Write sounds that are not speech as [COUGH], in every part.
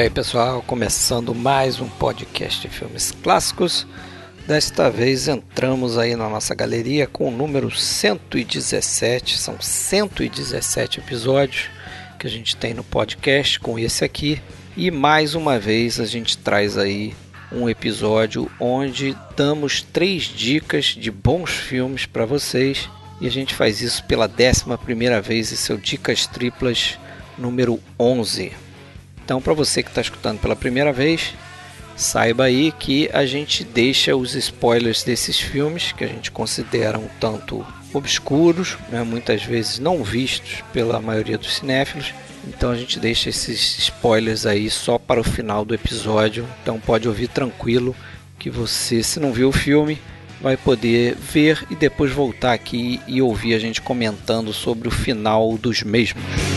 aí, pessoal, começando mais um podcast de filmes clássicos. Desta vez entramos aí na nossa galeria com o número 117, são 117 episódios que a gente tem no podcast com esse aqui. E mais uma vez a gente traz aí um episódio onde damos três dicas de bons filmes para vocês. E a gente faz isso pela décima primeira vez em seu Dicas Triplas número 11. Então, para você que está escutando pela primeira vez, saiba aí que a gente deixa os spoilers desses filmes que a gente considera um tanto obscuros, né, muitas vezes não vistos pela maioria dos cinéfilos. Então a gente deixa esses spoilers aí só para o final do episódio. Então pode ouvir tranquilo que você, se não viu o filme, vai poder ver e depois voltar aqui e ouvir a gente comentando sobre o final dos mesmos.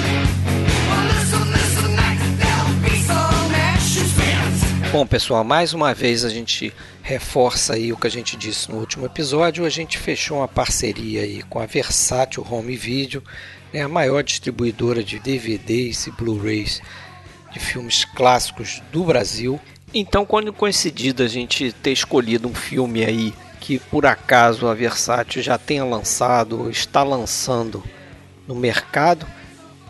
Bom, pessoal, mais uma vez a gente reforça aí o que a gente disse no último episódio. A gente fechou uma parceria aí com a Versátil Home Video, né, a maior distribuidora de DVDs e Blu-rays de filmes clássicos do Brasil. Então, quando coincidido a gente ter escolhido um filme aí que por acaso a Versátil já tenha lançado ou está lançando no mercado,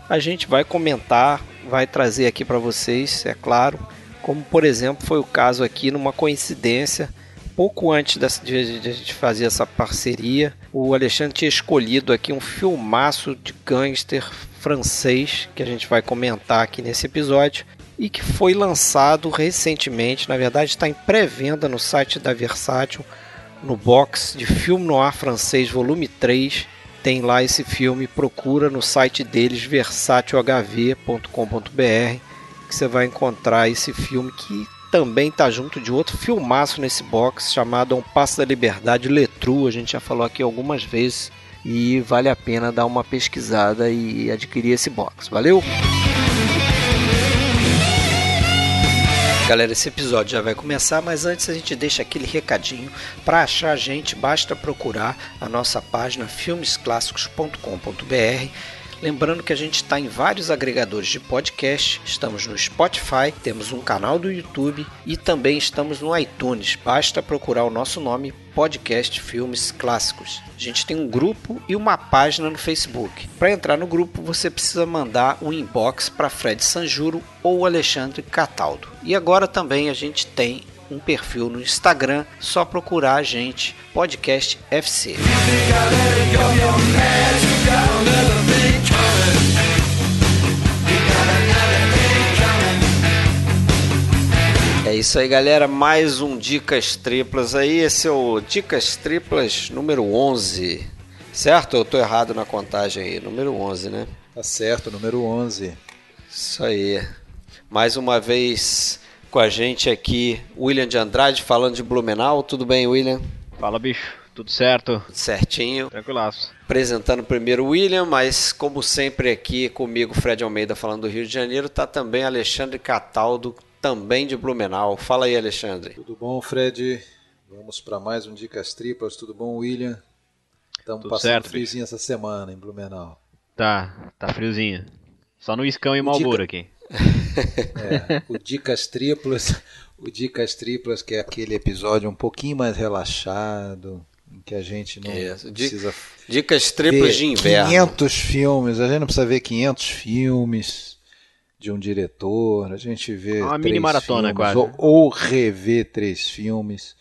a gente vai comentar, vai trazer aqui para vocês, é claro como por exemplo foi o caso aqui numa coincidência pouco antes de a gente fazer essa parceria, o Alexandre tinha escolhido aqui um filmaço de gangster francês que a gente vai comentar aqui nesse episódio e que foi lançado recentemente, na verdade está em pré-venda no site da Versátil, no box de filme no ar francês volume 3. Tem lá esse filme, procura no site deles versátilhv.com.br que você vai encontrar esse filme que também tá junto de outro filmaço nesse box chamado Um Passo da Liberdade Letru. A gente já falou aqui algumas vezes e vale a pena dar uma pesquisada e adquirir esse box. Valeu? Galera, esse episódio já vai começar, mas antes a gente deixa aquele recadinho. Para achar a gente, basta procurar a nossa página filmesclassicos.com.br Lembrando que a gente está em vários agregadores de podcast, estamos no Spotify, temos um canal do YouTube e também estamos no iTunes. Basta procurar o nosso nome, Podcast Filmes Clássicos. A gente tem um grupo e uma página no Facebook. Para entrar no grupo, você precisa mandar um inbox para Fred Sanjuro ou Alexandre Cataldo. E agora também a gente tem um perfil no Instagram, só procurar a gente, Podcast FC. Isso aí, galera. Mais um Dicas Triplas aí. Esse é o Dicas Triplas número 11. Certo? Eu tô errado na contagem aí. Número 11, né? Tá certo, número 11. Isso aí. Mais uma vez com a gente aqui, William de Andrade, falando de Blumenau. Tudo bem, William? Fala, bicho. Tudo certo? Tudo certinho. Tranquilaço. Apresentando primeiro o William, mas como sempre aqui comigo, Fred Almeida falando do Rio de Janeiro, tá também Alexandre Cataldo, também de Blumenau. Fala aí, Alexandre. Tudo bom, Fred? Vamos para mais um Dicas Triplas. Tudo bom, William? Estamos passando certo, friozinho essa semana em Blumenau. Tá, tá friozinho. Só no Iscão e Malboro Dica... aqui. É, o Dicas Triplas, o Dicas Triplas que é aquele episódio um pouquinho mais relaxado, em que a gente não Isso. precisa Dicas Triplas de inverno. 500 filmes, a gente não precisa ver 500 filmes de um diretor, a gente vê uma mini maratona filmes, quase. Ou, ou rever três filmes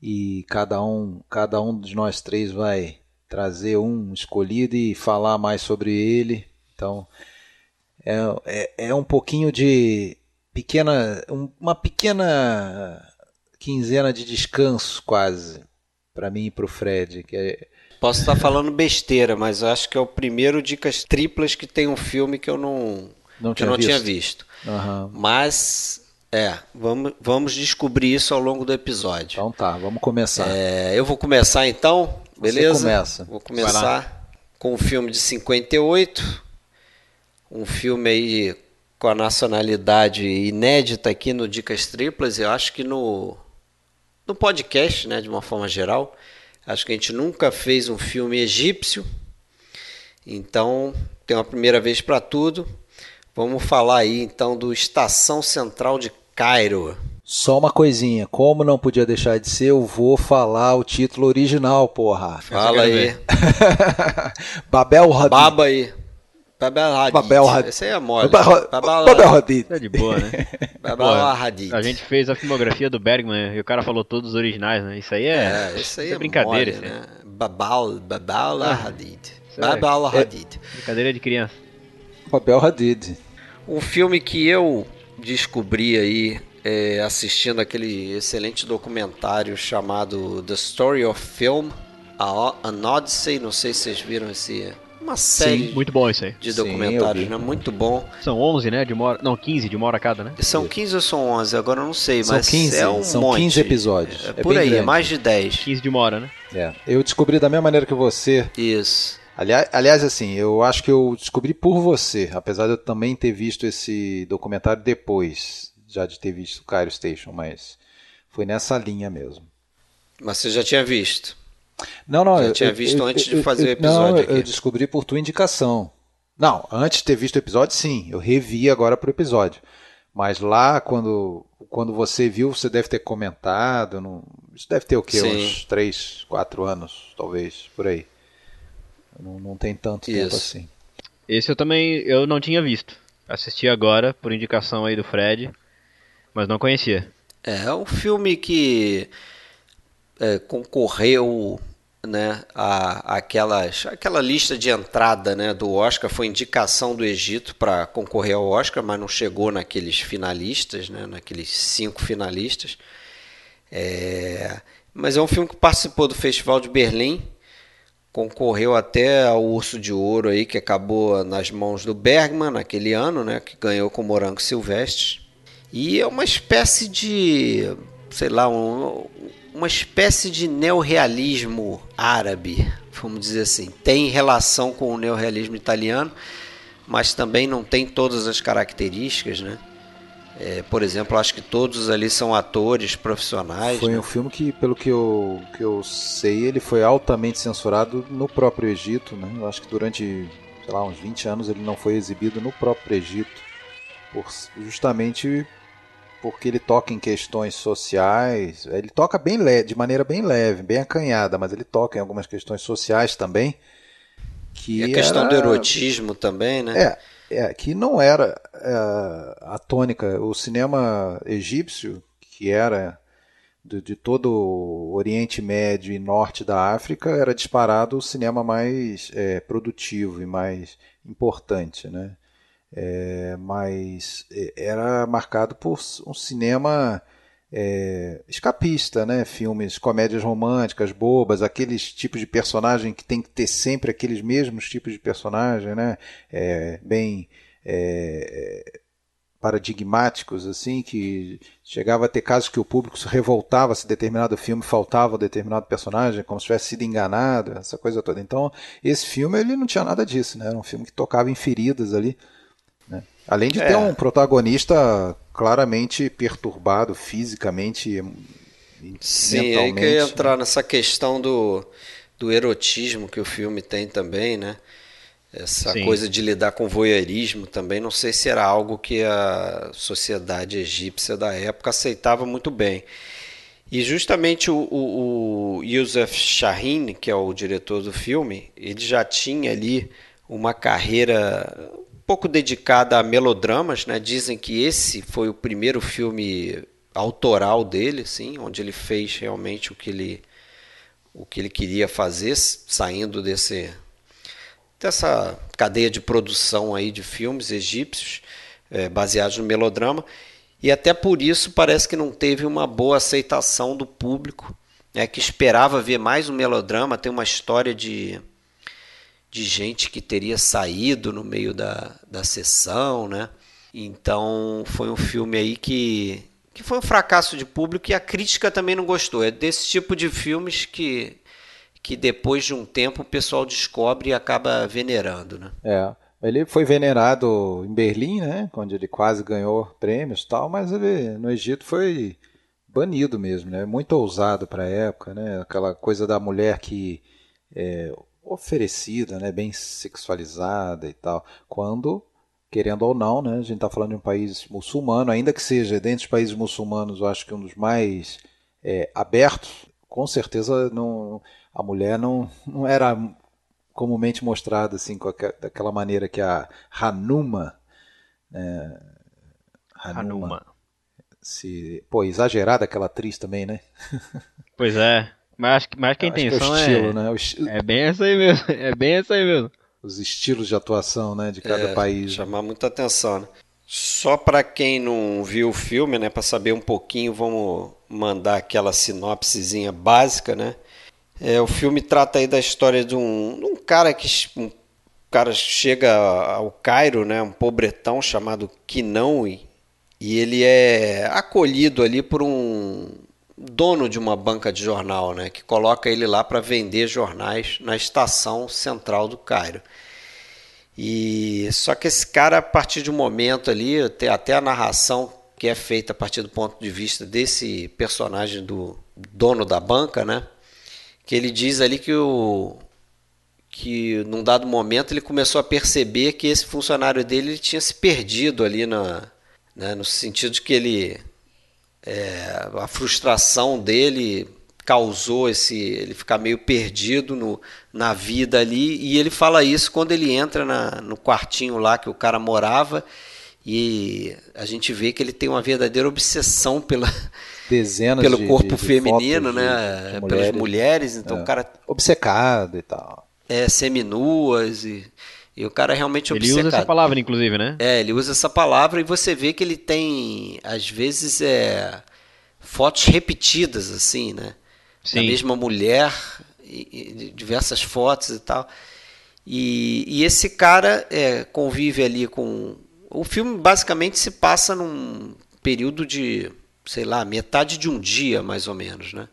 e cada um, cada um de nós três vai trazer um escolhido e falar mais sobre ele. Então é, é, é um pouquinho de pequena, uma pequena quinzena de descanso quase para mim e para o Fred, que é, Posso estar falando besteira, mas acho que é o primeiro dicas triplas que tem um filme que eu não não tinha eu não visto. tinha visto. Uhum. Mas, é, vamos, vamos descobrir isso ao longo do episódio. Então tá, vamos começar. É, eu vou começar então, beleza? Você começa. Vou começar com um filme de 58, um filme aí com a nacionalidade inédita aqui no Dicas Triplas, eu acho que no, no podcast, né, de uma forma geral. Acho que a gente nunca fez um filme egípcio, então tem uma primeira vez para tudo. Vamos falar aí então do Estação Central de Cairo. Só uma coisinha, como não podia deixar de ser, eu vou falar o título original, porra. Fala aí. [LAUGHS] Babel Hadid. Baba aí. Babel Hadid. Babel Hadid. Esse aí é mole. Babel, Babel Hadid. Tá de boa, né? [LAUGHS] Babel Pô, Hadid. A gente fez a filmografia do Bergman e o cara falou todos os originais, né? Isso aí é, É, isso aí isso é brincadeira. mole, isso aí. né? Babal, Babal Hadid. É- Babal Hadid. Brincadeira de criança. Babel Hadid. Um filme que eu descobri aí é, assistindo aquele excelente documentário chamado The Story of Film, A- An Odyssey, não sei se vocês viram esse... Uma série Muito bom isso aí. de Sim, documentários, vi. né? Muito bom. São 11, né? De uma hora... Não, 15 de uma hora cada, né? São 15 ou são 11? Agora eu não sei, São mas 15, é um são monte. 15 episódios. É, É por aí, é grande. mais de 10. 15 de uma hora, né? É. Eu descobri da mesma maneira que você. Isso. Aliás, assim, eu acho que eu descobri por você, apesar de eu também ter visto esse documentário depois, já de ter visto o Cairo Station, mas foi nessa linha mesmo. Mas você já tinha visto. Não, não, Já eu tinha visto eu- antes de eu- fazer o episódio Não, aqui. eu descobri por tua indicação. Não, antes de ter visto o episódio, sim, eu revi agora pro episódio. Mas lá, quando, quando você viu, você deve ter comentado. Não, isso deve ter o quê? Sim. Uns 3, 4 anos, talvez, por aí. Não, não tem tanto tempo Isso. assim. Esse eu também eu não tinha visto. Assisti agora, por indicação aí do Fred, mas não conhecia. É, é um filme que é, concorreu né, a, aquelas, aquela lista de entrada né, do Oscar, foi indicação do Egito para concorrer ao Oscar, mas não chegou naqueles finalistas, né, naqueles cinco finalistas. É, mas é um filme que participou do Festival de Berlim, concorreu até ao Urso de Ouro aí, que acabou nas mãos do Bergman naquele ano, né, que ganhou com Morango Silvestre. E é uma espécie de, sei lá, um- uma espécie de neorrealismo árabe, vamos dizer assim. Tem relação com o neorrealismo italiano, mas também não tem todas as características, né? É, por exemplo, acho que todos ali são atores profissionais. Foi né? um filme que, pelo que eu, que eu sei, ele foi altamente censurado no próprio Egito. Né? Eu acho que durante, sei lá, uns 20 anos ele não foi exibido no próprio Egito. Por, justamente porque ele toca em questões sociais. Ele toca bem leve, de maneira bem leve, bem acanhada, mas ele toca em algumas questões sociais também. Que E a questão do era- erotismo também, né? é, é, que não era é, a tônica. O cinema egípcio, que era de, de todo o Oriente Médio e Norte da África, era disparado o cinema mais é, produtivo e mais importante, né? É, mas é, era marcado por um cinema é, escapista, né? Filmes, comédias românticas, bobas, aqueles tipos de personagem que tem que ter sempre aqueles mesmos tipos de personagem, né? É, bem é, paradigmáticos, assim, que chegava a ter casos que o público se revoltava se determinado filme faltava determinado personagem, como se tivesse sido enganado, essa coisa toda. Então, esse filme ele não tinha nada disso, né? Era um filme que tocava em feridas ali. Né? Além de ter É. um protagonista claramente perturbado fisicamente e Sim, aí que eu ia entrar nessa questão do, do erotismo que o filme tem também, né? Essa Sim. coisa de lidar com voyeurismo também, não sei se era algo que a sociedade egípcia da época aceitava muito bem. E justamente o, o, o Youssef Shahin, que é o diretor do filme, ele já tinha ali uma carreira pouco dedicada a melodramas, né? Dizem que esse foi o primeiro filme autoral dele, assim, onde ele fez realmente o que ele o que ele queria fazer, saindo desse dessa cadeia de produção aí de filmes egípcios eh, baseados no melodrama e até por isso parece que não teve uma boa aceitação do público, né, que esperava ver mais um melodrama. Tem uma história de, de gente que teria saído no meio da, da sessão, né? Então foi um filme aí que, que foi um fracasso de público e a crítica também não gostou. É desse tipo de filmes que, que depois de um tempo o pessoal descobre e acaba venerando, né? É. Ele foi venerado em Berlim, né? Onde ele quase ganhou prêmios e tal, mas ele no Egito foi banido mesmo, né? Muito ousado para a época, né? Aquela coisa da mulher que é oferecida, né? Bem sexualizada e tal. Quando querendo ou não, né? A gente está falando de um país muçulmano, ainda que seja dentre os países muçulmanos, eu acho que um dos mais é, abertos. Com certeza não, a mulher não, não era comumente mostrada assim, daquela maneira que a Hanuma. Né? Hanuma. Hanuma. Se, pô, exagerada aquela atriz também, né? [LAUGHS] Pois é. Mas acho que, mas que a intenção que é, estilo, é, né? o é bem essa aí mesmo. [LAUGHS] É bem essa aí mesmo. Os estilos de atuação, né, de cada é, país. Chamar muita atenção, né? Só para quem não viu o filme, né, para saber um pouquinho, vamos mandar aquela sinopsezinha básica, né? É, o filme trata aí da história de um, de um cara que um cara chega ao Cairo, né, um pobretão chamado Kinaui, e ele é acolhido ali por um dono de uma banca de jornal, né, que coloca ele lá para vender jornais na estação central do Cairo. E só que esse cara, a partir de um momento ali, até a narração que é feita a partir do ponto de vista desse personagem do dono da banca, né? Que ele diz ali que o que num dado momento ele começou a perceber que esse funcionário dele tinha se perdido ali na, né, no sentido de que ele é, a frustração dele causou esse ele ficar meio perdido no, na vida ali. E ele fala isso quando ele entra na, no quartinho lá que o cara morava. E a gente vê que ele tem uma verdadeira obsessão pela [LAUGHS] Dezenas pelo de, corpo de, de feminino né? de mulheres, pelas mulheres. então é, o cara obcecado e tal. É seminuas e e o cara é realmente ele obcecado. Ele usa essa palavra, inclusive, né? É, ele usa essa palavra e você vê que ele tem, às vezes, é, fotos repetidas, assim, né? Sim. Da mesma mulher, e, e diversas fotos e tal. E, e esse cara é, convive ali com. O filme basicamente se passa num período de, sei lá, metade de um dia, mais ou menos, né?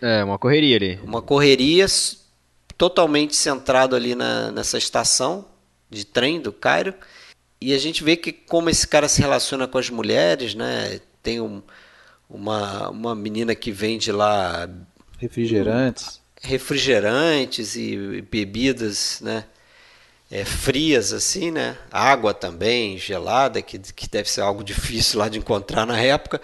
É, uma correria ali. Uma correria totalmente centrado ali na, nessa estação de trem do Cairo. E a gente vê que como esse cara se relaciona com as mulheres, né? Tem um, uma, uma menina que vende lá refrigerantes, refrigerantes e bebidas, né? É, frias assim, né? Água também gelada, que, que deve ser algo difícil lá de encontrar na época.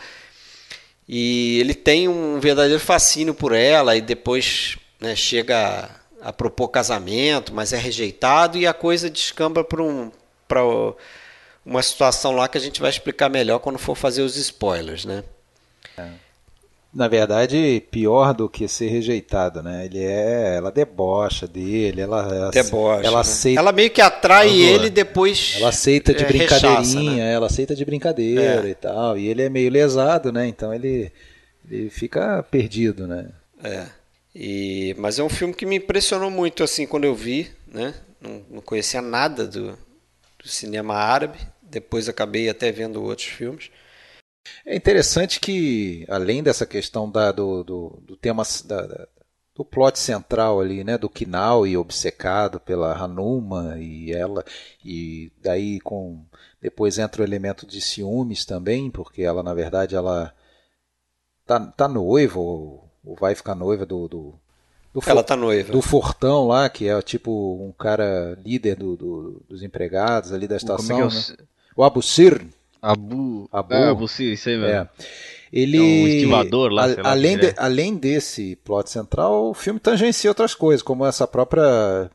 E ele tem um verdadeiro fascínio por ela e depois né, chega a propor casamento, mas é rejeitado e a coisa descamba para um, uma situação lá que a gente vai explicar melhor quando for fazer os spoilers, né? É. Na verdade, pior do que ser rejeitado, né? Ele é, ela debocha dele, ela, debocha, ela né? aceita, ela meio que atrai ela, ele depois. Ela aceita de é, brincadeirinha, rechaça, né? ela aceita de brincadeira é. e tal, e ele é meio lesado, né? Então ele ele fica perdido, né? É. E, mas é um filme que me impressionou muito assim quando eu vi, né? Não, não conhecia nada do, do, cinema árabe. Depois acabei até vendo outros filmes. É interessante que, além dessa questão da, do, do, do tema da, do plot central ali, né, do Kinal e obcecado pela Hanuma e ela e daí com depois entra o elemento de ciúmes também, porque ela na verdade ela tá, tá noiva ou ou vai ficar noiva do. do, do Ela tá noiva. Do Fortão lá, que é tipo um cara líder do, do dos empregados ali da estação. É né? O Abu Sir. Abu. Abu, é, Abu Sir, isso aí mesmo. É. Ele, é um lá, a, além, de, além desse plot central, o filme tangencia outras coisas, como essa própria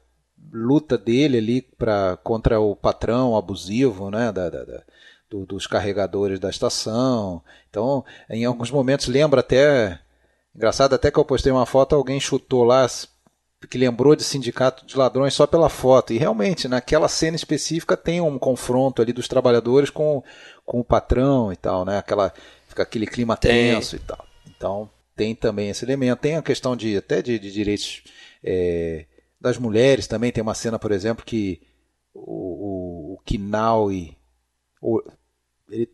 luta dele ali pra, contra o patrão abusivo, né, da, da, da do, dos carregadores da estação. Então, em alguns momentos lembra até Engraçado até que eu postei uma foto, alguém chutou lá que lembrou de sindicato de ladrões só pela foto. E realmente, naquela cena específica tem um confronto ali dos trabalhadores com, com o patrão e tal, né? Aquela, fica aquele clima tenso e tal. Então tem também esse elemento. Tem a questão de até de, de direitos é, das mulheres também. Tem uma cena, por exemplo, que o, o, o Kinaui ele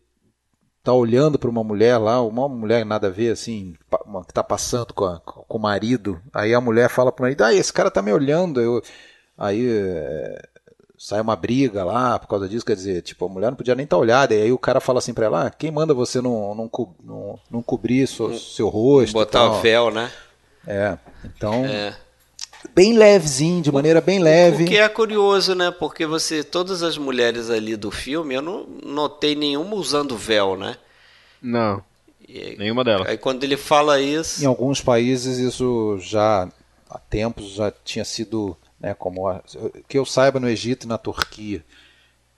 tá olhando para uma mulher lá, uma mulher nada a ver, assim, uma, que tá passando com, a, com o marido, aí a mulher fala pro marido, ah, esse cara tá me olhando, eu... aí é, sai uma briga lá por causa disso, quer dizer, tipo, a mulher não podia nem estar tá olhada, e aí o cara fala assim para ela, ah, quem manda você não, não, não, não cobrir seu, seu rosto? Botar o véu, né? É, então... É. bem levezinho, de maneira bem leve. O que é curioso, né? Porque você, todas as mulheres ali do filme, eu não notei nenhuma usando véu, né? Não. E, nenhuma delas. Aí quando ele fala isso. Em alguns países isso já há tempos já tinha sido, né, como a, que eu saiba no Egito e na Turquia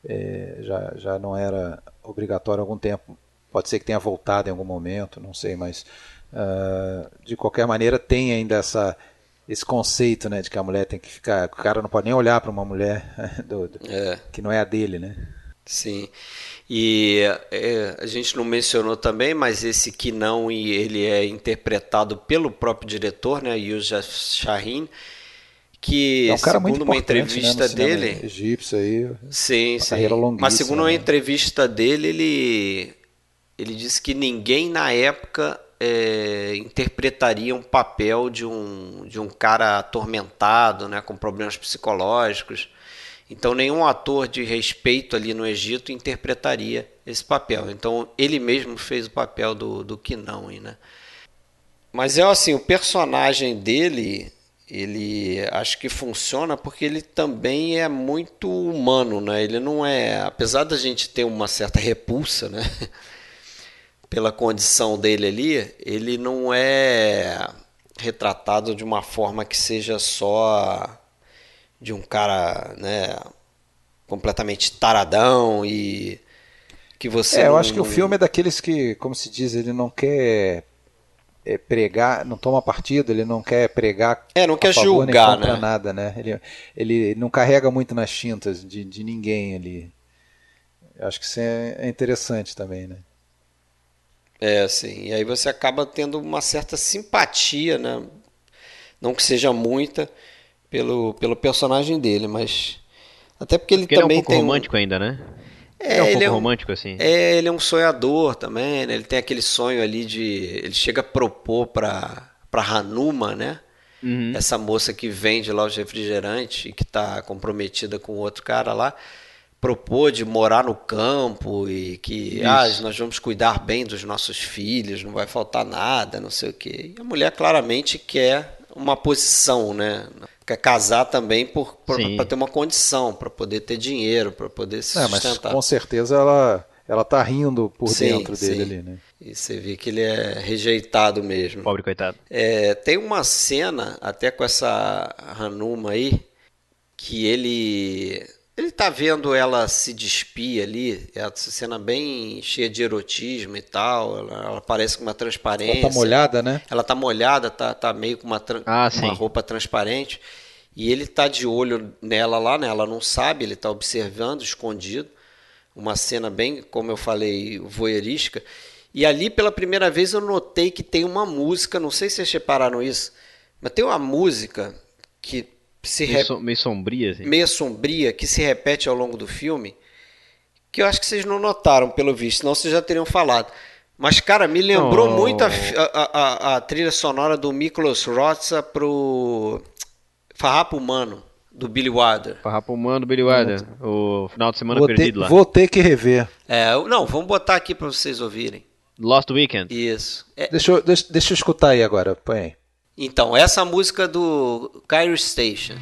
é, já, já não era obrigatório há algum tempo. Pode ser que tenha voltado em algum momento, não sei, mas uh, de qualquer maneira tem ainda essa esse conceito, né, de que a mulher tem que ficar, o cara não pode nem olhar para uma mulher [LAUGHS] do, do, é. que não é a dele, né? Sim. E é, a gente não mencionou também, mas esse que não e ele é interpretado pelo próprio diretor, né, Yusuf Shahin, que é um segundo uma né, entrevista né, dele, egípcio aí, sim, sim. Mas segundo uma né? entrevista dele, ele ele disse que ninguém na época é, interpretaria um papel de um, de um cara atormentado, né, com problemas psicológicos. Então, nenhum ator de respeito ali no Egito interpretaria esse papel. Então, ele mesmo fez o papel do, do Kinaui, né? Mas é assim, o personagem dele, ele acho que funciona porque ele também é muito humano, né? Ele não é, apesar da gente ter uma certa repulsa, né? [LAUGHS] pela condição dele ali, ele não é retratado de uma forma que seja só de um cara, né, completamente taradão e que você É, eu não, acho que o filme é daqueles que, como se diz, ele não quer é, pregar, não toma partido, ele não quer pregar. É, não quer favor, julgar, né? nada, né? Ele, ele não carrega muito nas tintas de, de ninguém ali. Eu acho que isso é, é interessante também, né? É, sim. E aí você acaba tendo uma certa simpatia, né? Não que seja muita pelo, pelo personagem dele, mas até porque ele porque também ele é um pouco tem romântico um... ainda, né? É, ele é um pouco é um... romântico assim. É, ele é um sonhador também, né? Ele tem aquele sonho ali de ele chega a propor para para Hanuma, né? Uhum. Essa moça que vende lá os refrigerantes e que está comprometida com outro cara lá propor de morar no campo e que ah, nós vamos cuidar bem dos nossos filhos, não vai faltar nada, não sei o quê. E a mulher claramente quer uma posição, né? Quer casar também por para ter uma condição, para poder ter dinheiro, para poder se é, sustentar. Mas com certeza ela ela tá rindo por sim, dentro dele sim. ali, né? E você vê que ele é rejeitado mesmo. Pobre coitado. É, tem uma cena até com essa Hanuma aí que ele ele tá vendo ela se despir ali, é essa cena bem cheia de erotismo e tal. Ela, ela parece com uma transparência. Ela tá molhada, né? Ela tá molhada, tá, tá meio com uma, ah, uma roupa transparente. E ele tá de olho nela lá, né? Ela não sabe, ele tá observando, escondido. Uma cena bem, como eu falei, voyeurística. E ali, pela primeira vez, eu notei que tem uma música, não sei se vocês repararam isso, mas tem uma música que se meio, so, meio sombria, assim. meio sombria que se repete ao longo do filme, que eu acho que vocês não notaram, pelo visto, senão vocês já teriam falado. Mas, cara, me lembrou oh. muito a, a, a, a, trilha sonora do Miklos Rotza pro Farrapo Humano, do Billy Wilder. Farrapo Humano do Billy Wilder, o final de semana vou perdido ter, lá. Vou ter que rever. É, não, vamos botar aqui para vocês ouvirem. Lost Weekend. Isso. É... Deixa, eu, deixa, deixa eu escutar aí agora, põe aí. Então, essa música do Cairo Station.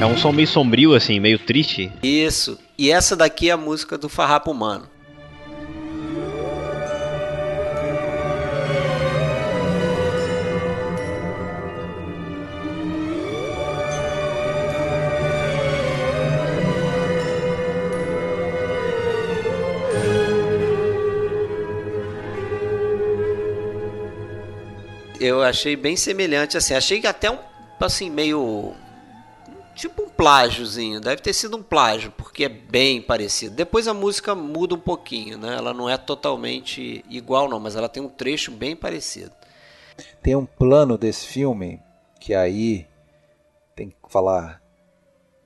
É um som meio sombrio, assim, meio triste. Isso. E essa daqui é a música do Farrapo Humano. Eu achei bem semelhante, assim, achei até um, assim, meio tipo um plágiozinho, deve ter sido um plágio, porque é bem parecido. Depois a música muda um pouquinho, né? Ela não é totalmente igual não, mas ela tem um trecho bem parecido. Tem um plano desse filme que aí tem que falar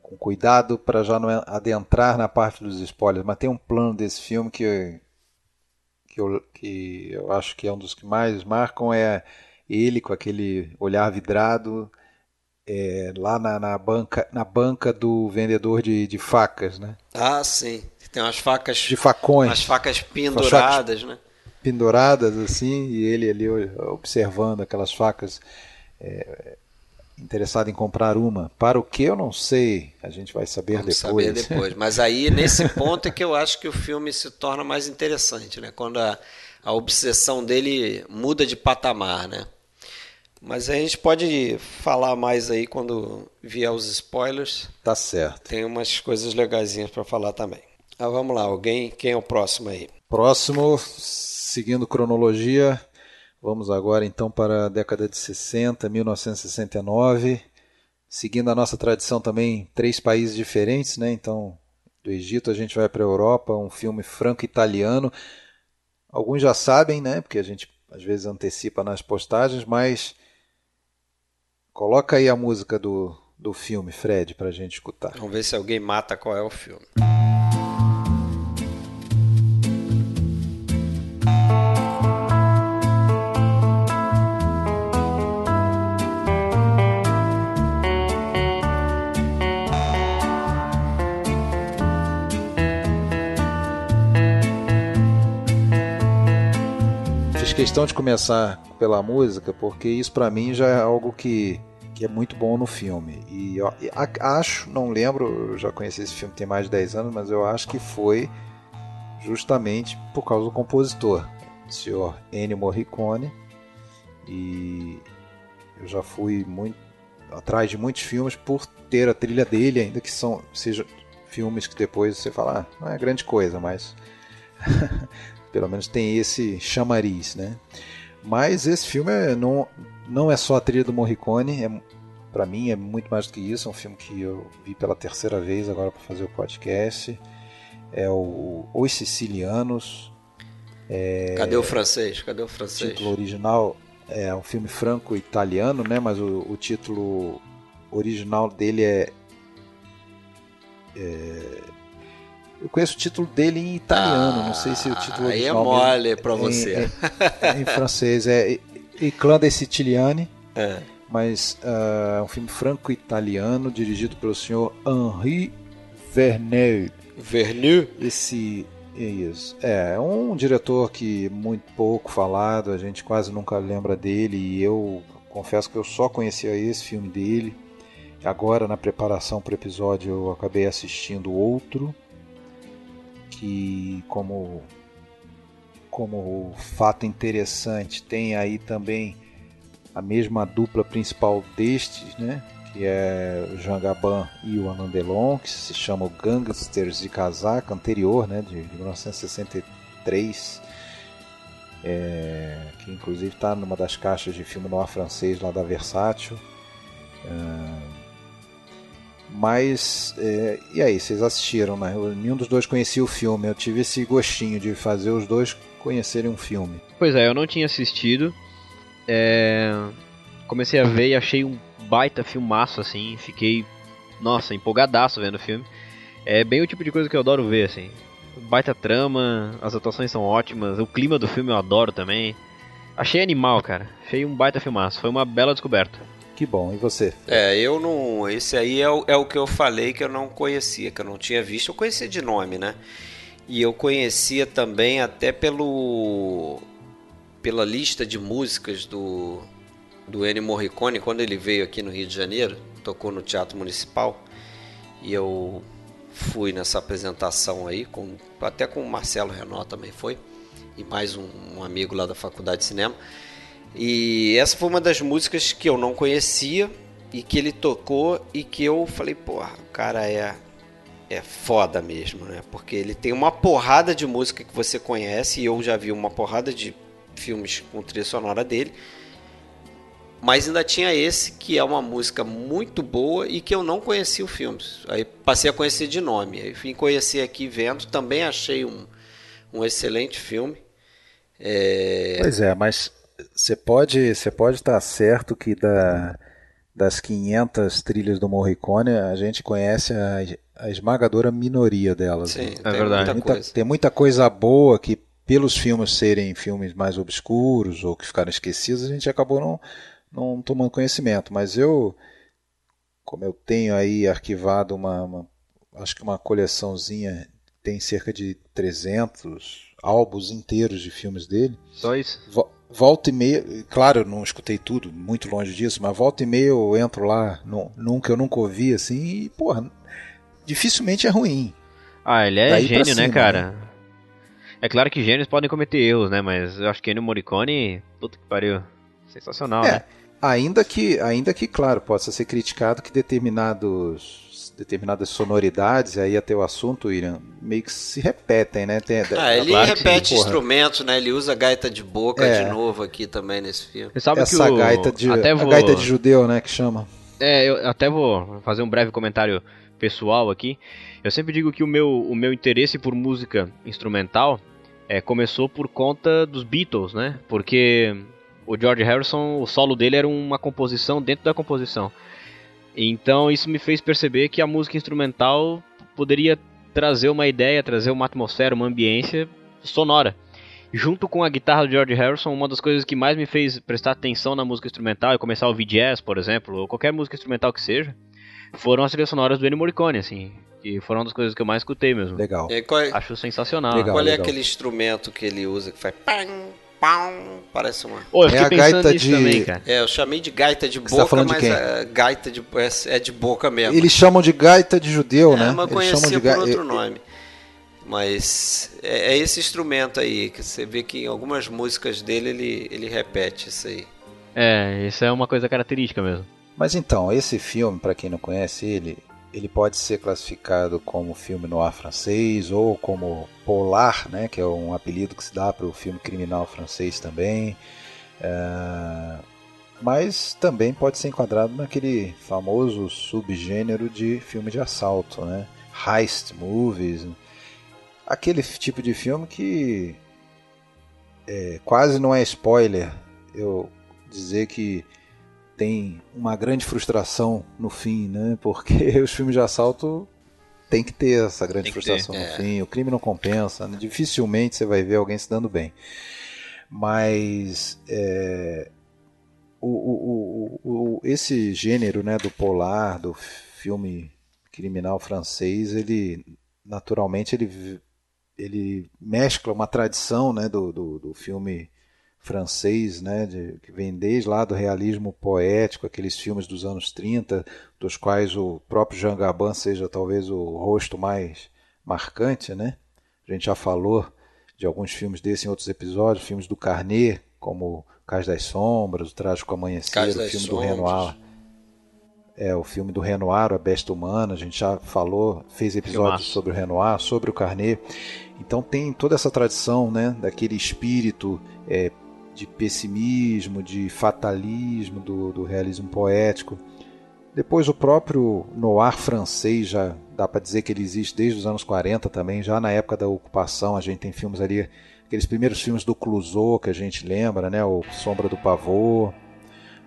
com cuidado para já não adentrar na parte dos spoilers, mas tem um plano desse filme que que eu, que eu acho que é um dos que mais marcam é ele com aquele olhar vidrado é, lá na, na, banca, na banca do vendedor de, de facas, né? Ah, sim. Tem umas facas. De facões. Umas facas penduradas, facas né? Penduradas assim, e ele ali observando aquelas facas. É, interessado em comprar uma. Para o que eu não sei, a gente vai saber Vamos depois. saber depois. Mas aí, nesse ponto, é que eu acho que o filme se torna mais interessante, né? Quando a, a obsessão dele muda de patamar, né? Mas a gente pode falar mais aí quando vier os spoilers. Tá certo. Tem umas coisas legazinhas para falar também. Ah, vamos lá, alguém? Quem é o próximo aí? Próximo, seguindo cronologia, vamos agora então para a década de 60, 1969. Seguindo a nossa tradição também, três países diferentes, né? Então, do Egito a gente vai para a Europa, um filme franco-italiano. Alguns já sabem, né? Porque a gente às vezes antecipa nas postagens, mas Coloca aí a música do, do filme, Fred, pra gente escutar. Vamos ver se alguém mata qual é o filme. Fiz questão de começar pela música, porque isso para mim já é algo que, que é muito bom no filme. E acho, não lembro, já conheci esse filme tem mais de 10 anos, mas eu acho que foi justamente por causa do compositor, o senhor Ennio Morricone. E eu já fui muito atrás de muitos filmes por ter a trilha dele, ainda que são sejam filmes que depois você fala, ah, não é grande coisa, mas [LAUGHS] pelo menos tem esse chamariz, né? Mas esse filme é, não, não é só a trilha do Morricone, é, para mim é muito mais do que isso. É um filme que eu vi pela terceira vez agora para fazer o podcast. É o Os Sicilianos. É, Cadê o francês? Cadê o francês? O título original é um filme franco-italiano, né? Mas o, o, título original dele é, é eu conheço o título dele em italiano, ah, não sei se o título Aí é mole para você. Em, em, em, francês é Eclã de Siciliani. É. Mas uh, é um filme franco-italiano dirigido pelo senhor Henri Verneuil. Verneuil? Esse é isso. É, é um diretor que muito pouco falado, a gente quase nunca lembra dele e eu confesso que eu só conhecia esse filme dele. Agora, na preparação para o episódio, eu acabei assistindo outro que como como fato interessante tem aí também a mesma dupla principal destes, né? Que é o Jean Gabin e o Alain Delon, que se chama Gangsters de Casaca, anterior, né? De 1963. É, que inclusive está numa das caixas de filme noir francês lá da Versátil. É, mas, é, e aí, vocês assistiram, né? Nenhum dos dois conhecia o filme. Eu tive esse gostinho de fazer os dois conhecerem um filme. Pois é, eu não tinha assistido. É... Comecei a ver e achei um baita filmaço, assim. Fiquei, nossa, empolgadaço vendo o filme. É bem o tipo de coisa que eu adoro ver, assim. Baita trama, as atuações são ótimas, o clima do filme eu adoro também. Achei animal, cara. Achei um baita filmaço. Foi uma bela descoberta. Que bom, e você? É, eu não. Esse aí é o, é o que eu falei que eu não conhecia, que eu não tinha visto. Eu conhecia de nome, né? E eu conhecia também até pelo. pela lista de músicas do. do Ennio Morricone, quando ele veio aqui no Rio de Janeiro, tocou no Teatro Municipal. E eu fui nessa apresentação aí, com, até com o Marcelo Renó também foi, e mais um, um amigo lá da Faculdade de Cinema. E essa foi uma das músicas que eu não conhecia e que ele tocou e que eu falei, porra, o cara é é foda mesmo, né? Porque ele tem uma porrada de música que você conhece e eu já vi uma porrada de filmes com trilha sonora dele. Mas ainda tinha esse que é uma música muito boa e que eu não conhecia o filme. Aí passei a conhecer de nome. Aí vim conhecer aqui vendo, também achei um, um excelente filme. É... Pois é, mas você pode você pode estar certo que da, das 500 trilhas do Morricone, a gente conhece a, a esmagadora minoria delas. Sim, né? é verdade. Tem muita, tem muita, coisa boa que pelos filmes serem filmes mais obscuros ou que ficaram esquecidos, a gente acabou não, não tomando conhecimento. Mas eu, como eu tenho aí arquivado uma, uma acho que uma coleçãozinha, tem cerca de 300 álbuns inteiros de filmes dele. Só isso? Volta e meia, claro, eu não escutei tudo, muito longe disso, mas volta e meia eu entro lá num, num que eu nunca ouvi assim e, porra, dificilmente é ruim. Ah, ele é Daí gênio, né, cara? Né? É claro que gênios podem cometer erros, né? Mas eu acho que Ennio Morricone, puta que pariu, sensacional, é, né? Ainda que, ainda que, claro, possa ser criticado que determinados determinadas sonoridades, aí até o assunto, William, meio que se repetem, né? Tem, ah, ele repete instrumentos, né? Ele usa gaita de boca é. de novo aqui também nesse filme. Essa o... gaita de até vou... a gaita de judeu, né, que chama. É, eu até vou fazer um breve comentário pessoal aqui. Eu sempre digo que o meu, o meu interesse por música instrumental é, começou por conta dos Beatles, né? Porque o George Harrison, o solo dele era uma composição dentro da composição. Então isso me fez perceber que a música instrumental poderia trazer uma ideia, trazer uma atmosfera, uma ambiência sonora. Junto com a guitarra do George Harrison, uma das coisas que mais me fez prestar atenção na música instrumental e começar a ouvir jazz, por exemplo, ou qualquer música instrumental que seja, foram as trilhas sonoras do Ennio Morricone, assim, que foram uma das coisas que eu mais escutei mesmo. Legal. É, Acho sensacional. Legal, qual é legal. aquele instrumento que ele usa que faz pão, parece uma. Oh, é a gaita de. Também, é, eu chamei de gaita de Você tá boca, tá mas a gaita de, é, é, de boca mesmo. Eles chamam de gaita de judeu, é, né? Mas Eles chamam de por outro nome. Mas é, é, esse instrumento aí, que você vê que em algumas músicas dele ele, ele repete isso aí. É, isso é uma coisa característica mesmo. Mas então, esse filme, para quem não conhece ele, ele pode ser classificado como filme noir francês ou como polar, né, que é um apelido que se dá para o filme criminal francês também. É... Mas também pode ser enquadrado naquele famoso subgênero de filme de assalto, né? Heist movies. Aquele tipo de filme que é, quase não é spoiler eu dizer que tem uma grande frustração no fim, né? Porque [LAUGHS] os filmes de assalto tem que ter essa grande frustração ter, no é. fim. O crime não compensa. Né? Dificilmente você vai ver alguém se dando bem. Mas é, o, o, o, esse gênero né, do polar, do filme criminal francês, ele naturalmente ele, ele mescla uma tradição né, do, do, do filme francês, né, de, que vem desde lá do realismo poético, aqueles filmes dos anos 30, dos quais o próprio Jean Gabin seja talvez o rosto mais marcante, né? A gente já falou de alguns filmes desses em outros episódios, filmes do Carnet, como Cais das Sombras, O Trágico Amanhecer, o filme do Renoir. É, o filme do Renoir, A Besta Humana, a gente já falou, fez episódios sobre o Renoir, sobre o Carnet. Então tem toda essa tradição, né, daquele espírito é, de pessimismo, de fatalismo do, do realismo poético. Depois o próprio noir francês já dá para dizer que ele existe desde os anos 40 também, já na época da ocupação, a gente tem filmes ali, aqueles primeiros filmes do Clouseau que a gente lembra, né, o Sombra do Pavor,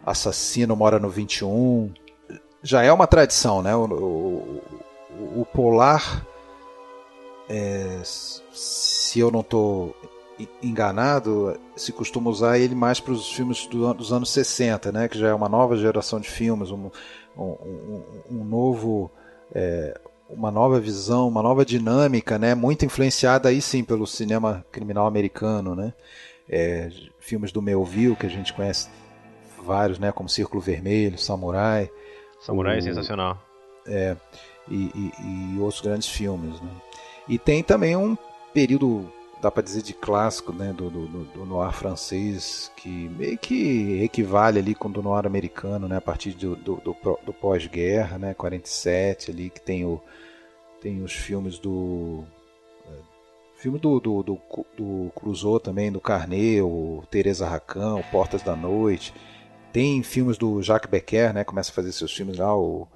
Assassino Mora no 21. Já é uma tradição, né? O, o, o polar é, se eu não estou enganado, se costuma usar ele mais para os filmes do, dos anos 60, né? que já é uma nova geração de filmes, um, um, um, um novo. É, uma nova visão, uma nova dinâmica, né? muito influenciada aí sim pelo cinema criminal americano. Né? É, filmes do Melville, que a gente conhece vários, né? como Círculo Vermelho, Samurai. Samurai o, é sensacional. É, e, e, e outros grandes filmes. Né? E tem também um período dá para dizer de clássico né, do, do, do, noir francês, que meio que equivale ali com o do noir americano, né, a partir do, do, do pós-guerra, né, 47 ali, que tem, o, tem os filmes do... É, filme do, do, do, do Clouseau também, do Carnet, o Teresa Racão, Portas da Noite. Tem filmes do Jacques Becker, né, começa a fazer seus filmes lá, o,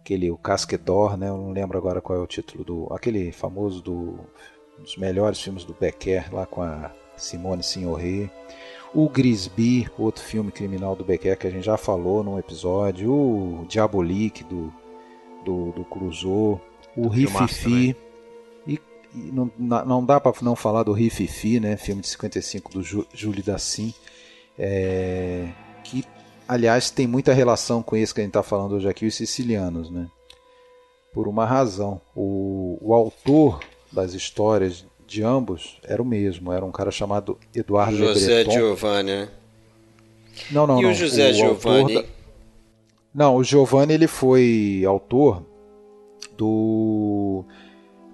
aquele, o Casque d'Or, né, eu não lembro agora qual é o título do... aquele famoso do um dos melhores filmes do Becker, lá com a Simone Signoret. O Grisby, outro filme criminal do Becker que a gente já falou num episódio. O Diabolique do, do, do Clouseau. O Rififi. E não, não dá para não falar do Rififi, né? Filme de 55 do Júlio Dassin, é, que aliás tem muita relação com esse que a gente está falando hoje aqui, os sicilianos, né? Por uma razão, o, o autor das histórias de ambos era o mesmo, era um cara chamado Eduardo José Giovanni, né? Não, não, e não. o José o Giovanni? Da... Não, o Giovanni ele foi autor do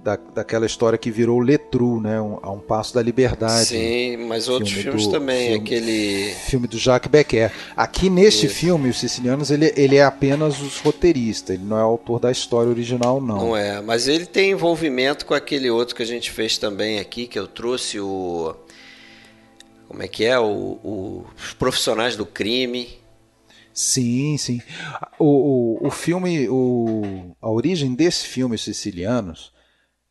da, daquela história que virou Letru, né? Um, a um passo da liberdade. Sim, mas outros filmes do, também, filme, aquele filme do Jacques Becker. Aqui neste Isso. filme, os Sicilianos, ele, ele é apenas o roteirista, ele não é autor da história original, não. Não é, mas ele tem envolvimento com aquele outro que a gente fez também aqui, que eu trouxe o como é que é o, o os profissionais do crime. Sim, sim. O, o, o filme, o, a origem desse filme, Sicilianos,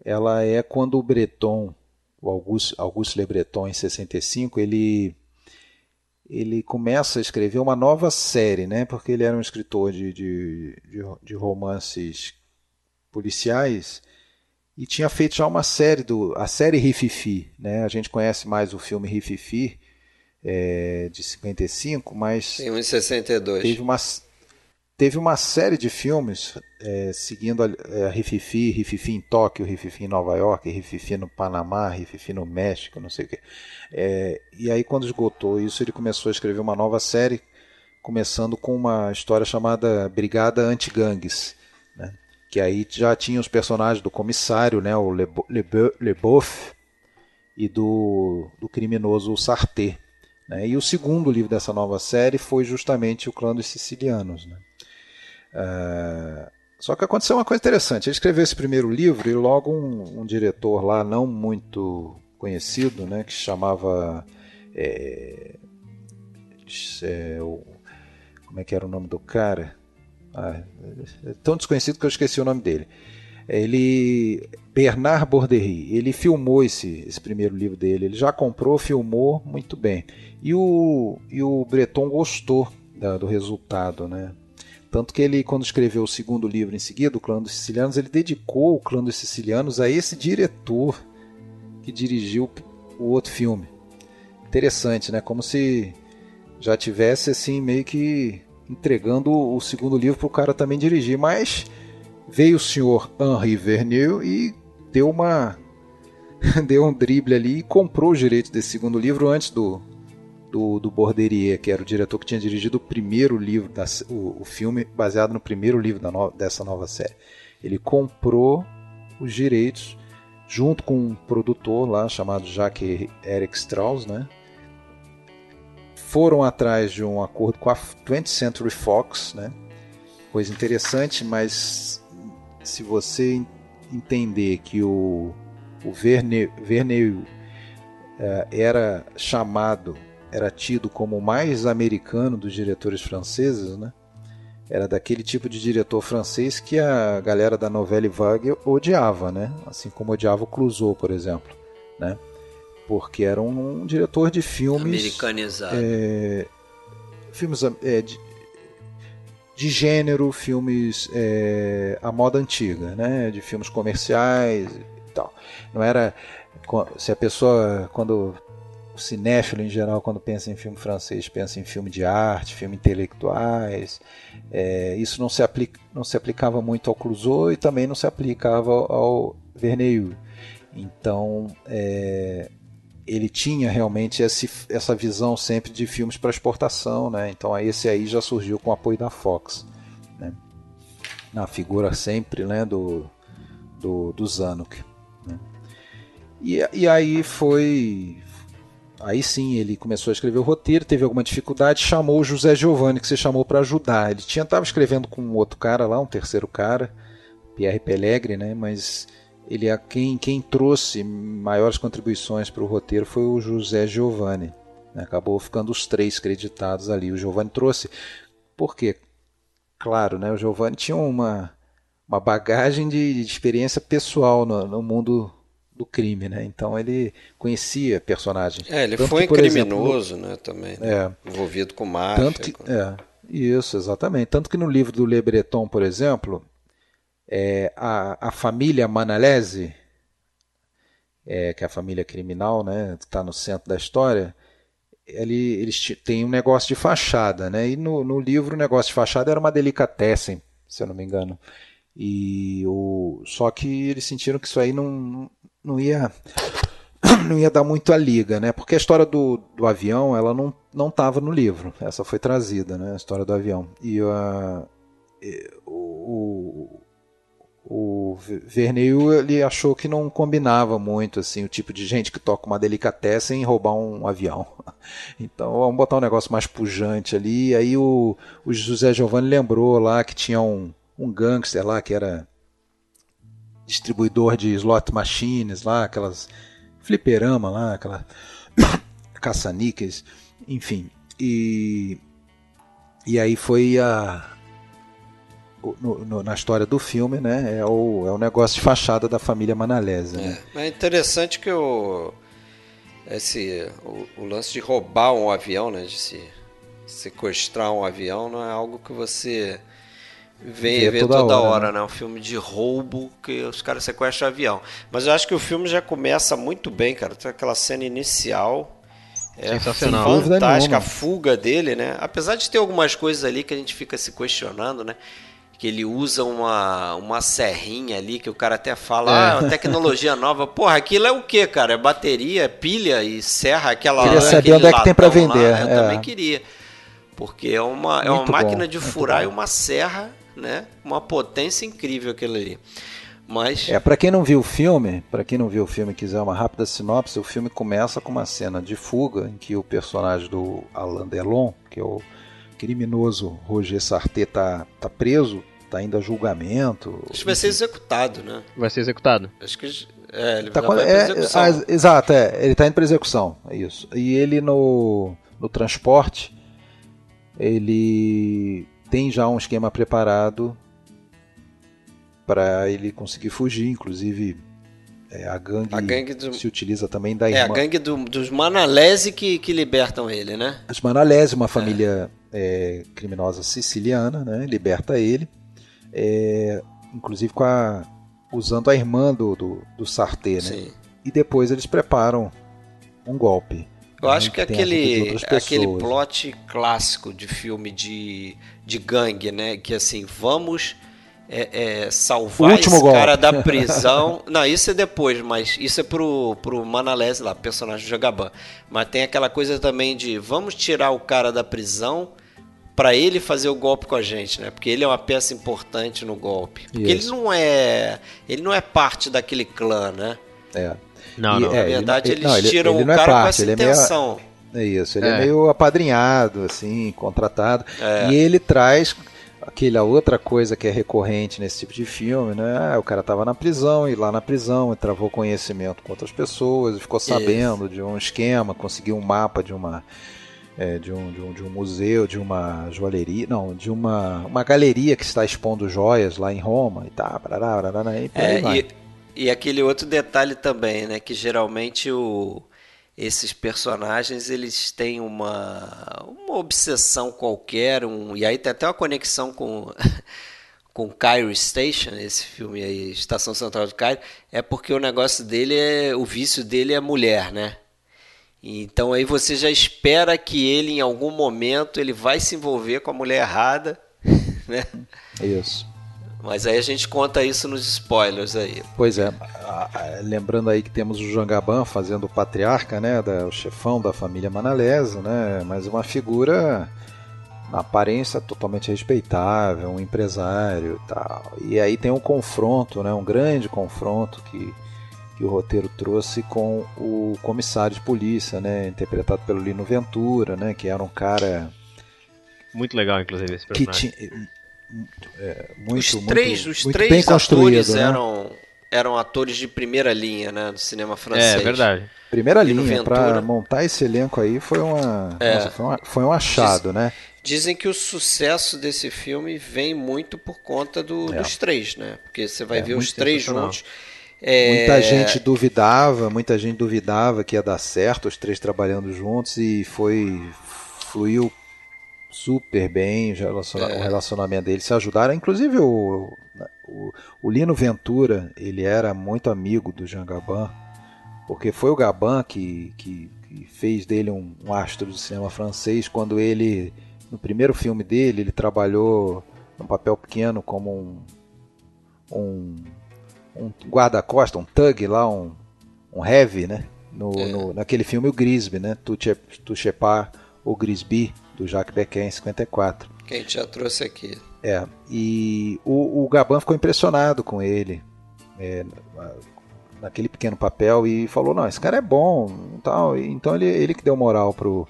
ela é quando o Breton, o Auguste, Auguste Le Breton, em 65, ele, ele começa a escrever uma nova série, né? porque ele era um escritor de, de, de, de romances policiais e tinha feito já uma série, do, a série Rififi. Né? A gente conhece mais o filme Rififi, é, de 55, mas. Tem um em 62. Teve uma, teve uma série de filmes é, seguindo a, é, a Rififi, Rififi em Tóquio, Rififi em Nova York, Rififi no Panamá, Rififi no México, não sei o quê. É, e aí, quando esgotou isso, ele começou a escrever uma nova série, começando com uma história chamada Brigada Anti-Gangues, né? que aí já tinha os personagens do comissário, né? o Leboeuf, e do, do criminoso Sarté. Né? E o segundo livro dessa nova série foi justamente O Clã dos Sicilianos. Né? Uh, só que aconteceu uma coisa interessante. Ele escreveu esse primeiro livro e logo um, um diretor lá não muito conhecido, né, que chamava é, é, o, como é que era o nome do cara? Ah, é tão desconhecido que eu esqueci o nome dele. Ele Bernard Bordery, ele filmou esse, esse primeiro livro dele. Ele já comprou, filmou muito bem. E o, e o Breton gostou da, do resultado, né? Tanto que ele, quando escreveu o segundo livro em seguida, O Clã dos Sicilianos, ele dedicou o Clã dos Sicilianos a esse diretor que dirigiu o outro filme. Interessante, né? Como se já tivesse assim meio que entregando o segundo livro para o cara também dirigir, mas veio o senhor Henri Verneuil e deu uma [LAUGHS] deu um drible ali e comprou os direitos desse segundo livro antes do, do, do Borderier, que era o diretor que tinha dirigido o primeiro livro, da, o, o filme baseado no primeiro livro no, dessa nova série. Ele comprou os direitos junto com um produtor lá chamado Jacques Eric Strauss, né? Foram atrás de um acordo com a 20th Century Fox, né? Coisa interessante, mas se você entender que o, o Verne, Verneuil uh, era chamado era tido como o mais americano dos diretores franceses, né? Era daquele tipo de diretor francês que a galera da novela Vague odiava, né? Assim como odiava o Clouseau, por exemplo, né? Porque era um, um diretor de filmes americanizado, é, filmes é, de, de, gênero, filmes é, à moda antiga, né? De filmes comerciais e tal. Não era se a pessoa quando o cinéfilo em geral, quando pensa em filme francês, pensa em filme de arte, filme intelectuais. É, isso não se, aplica, não se aplicava muito ao Clouseau e também não se aplicava ao Verneuil. Então, é, ele tinha realmente esse, essa visão sempre de filmes para exportação. Né? Então, esse aí já surgiu com o apoio da Fox. Né? Na figura sempre né, do, do, do Zanuck. Né? E, e aí foi, Aí sim ele começou a escrever o roteiro, teve alguma dificuldade, chamou o José Giovanni, que se chamou para ajudar. Ele tinha estava escrevendo com um outro cara lá, um terceiro cara, Pierre Pellegrini, né? Mas ele é quem quem trouxe maiores contribuições para o roteiro foi o José Giovanni. Né? Acabou ficando os três creditados ali. O Giovanni trouxe, porque, claro, né? O Giovanni tinha uma uma bagagem de, de experiência pessoal no, no mundo do crime, né? Então ele conhecia personagens. É, ele tanto foi que, criminoso, exemplo, né? Também né? é, envolvido com máfia. Tanto que, com... é, isso, exatamente. Tanto que no livro do Le Breton, por exemplo, é, a, a família Manalese, é, que é a família criminal, né, está no centro da história, ele, eles têm um negócio de fachada, né? E no, no livro o negócio de fachada era uma delicatessen, se eu não me engano. E o, só que eles sentiram que isso aí não, não ia [CLEARS THROAT] não ia dar muito a liga, né? Porque a história do, do avião ela não não estava no livro, essa foi trazida, né? A história do avião e uh, o, o Verneil ele achou que não combinava muito assim o tipo de gente que toca uma delicatessen em roubar um avião. [LAUGHS] Então vamos botar um negócio mais pujante ali. E aí o, o José Giovanni lembrou lá que tinha um, um gangster lá que era distribuidor de slot machines lá, aquelas fliperama lá, aquela [COUGHS] caça-níqueis, enfim. E, e aí foi a, no, no, na história do filme, né? É o, é o negócio de fachada da família Manalese. Né? É, é interessante que o, esse, o, o, lance de roubar um avião, né? De se sequestrar um avião, não é algo que você vê, vê, toda, toda, hora, hora né? né? Um filme de roubo que os caras sequestram avião. Mas eu acho que o filme já começa muito bem, cara. Tem aquela cena inicial. É Sensacional. fantástica a fuga dele, né? Apesar de ter algumas coisas ali que a gente fica se questionando, né? que ele usa uma, uma serrinha ali, que o cara até fala, é. ah, uma tecnologia nova. Porra, aquilo é o que, cara? É bateria, pilha e serra aquela. Queria saber onde é que tem para vender. Lá. Eu é. também queria. Porque é uma, é uma máquina de furar bom. e uma serra, né? Uma potência incrível aquilo ali. Mas... É, para quem não viu o filme, para quem não viu o filme e quiser uma rápida sinopse, o filme começa com uma cena de fuga em que o personagem do Alain Delon, que é o criminoso Roger Sarté, tá, tá preso está indo a julgamento. Acho que vai ser executado, né? Vai ser executado. Acho que é, ele tá vai é, execução. Ah, exato, é, ele está indo para execução, é isso. E ele no, no transporte, ele tem já um esquema preparado para ele conseguir fugir, inclusive é, a, gangue a gangue do... se utiliza também da irmã. É, a gangue do, dos Manalese que, que libertam ele, né? Os Manalese, uma família é. criminosa siciliana, né? Liberta ele é, inclusive com a, usando a irmã do, do, do Sarté, né? Sim. E depois eles preparam um golpe. Eu acho que aquele, aquele plot clássico de filme de, de gangue, né? Que assim, vamos é, é, salvar esse golpe. cara da [LAUGHS] prisão. Não, isso é depois, mas isso é pro, pro Manalese lá, personagem do Jagaban. Mas tem aquela coisa também de vamos tirar o cara da prisão para ele fazer o golpe com a gente, né? Porque ele é uma peça importante no golpe. Porque Isso. ele não é, ele não é parte daquele clã, né? É. Não, e, não. É, Na verdade, ele, eles não, tiram ele, ele o cara é parte, com essa intenção. É, meio, é isso, ele é. é. meio apadrinhado, assim, contratado. É. E ele traz aquela outra coisa que é recorrente nesse tipo de filme, né? Ah, o cara estava na prisão e lá na prisão ele travou conhecimento com outras pessoas, ficou sabendo Isso. de um esquema, conseguiu um mapa de uma é, de, um, de, um, de um museu, de uma joalheria, não, de uma, uma galeria que está expondo joias lá em Roma e tá, e, é, e, e aquele outro detalhe também, né, que geralmente o, esses personagens eles têm uma, uma obsessão qualquer, um, e aí tem até uma conexão com [LAUGHS] com Cairo Station, esse filme aí, Estação Central do Cairo, é porque o negócio dele é o vício dele é mulher, né? Então aí você já espera que ele em algum momento ele vai se envolver com a mulher errada, [LAUGHS] né? Isso. Mas aí a gente conta isso nos spoilers aí. Pois é, lembrando aí que temos o João Gaban fazendo o patriarca, né, da, o chefão da família Manalesa, né, mas uma figura na aparência totalmente respeitável, um empresário e tal. E aí tem um confronto, né, um grande confronto que que o roteiro trouxe com o comissário de polícia, né, interpretado pelo Lino Ventura, né, que era um cara muito legal, inclusive esse personagem. Que tinha, é, muito, os três, muito, os muito três bem construído, né? eram eram atores de primeira linha, né, do cinema francês. É verdade. Primeira linha para montar esse elenco aí foi uma, é. nossa, foi, uma foi, um achado, Diz, né? Dizem que o sucesso desse filme vem muito por conta do, é. dos três, né? Porque você vai é, ver os três juntos. É... Muita gente duvidava, muita gente duvidava que ia dar certo, os três trabalhando juntos e foi fluiu super bem o, relaciona, é. o relacionamento deles, se ajudaram. Inclusive o, o, o, Lino Ventura, ele era muito amigo do Jean Gabin porque foi o Gabin que, que, que fez dele um, um, astro do cinema francês quando ele, no primeiro filme dele, ele trabalhou num papel pequeno como um, um, um guarda-costa, um thug lá, um, um heavy, né? No, é. no, naquele filme o Grisby, né? Tu Chepar ou Grisby, do Jacques Becker em 54. Que a gente já trouxe aqui. É, e o, o Gaban ficou impressionado com ele. É, naquele pequeno papel e falou não esse cara é bom tal então ele, ele que deu moral pro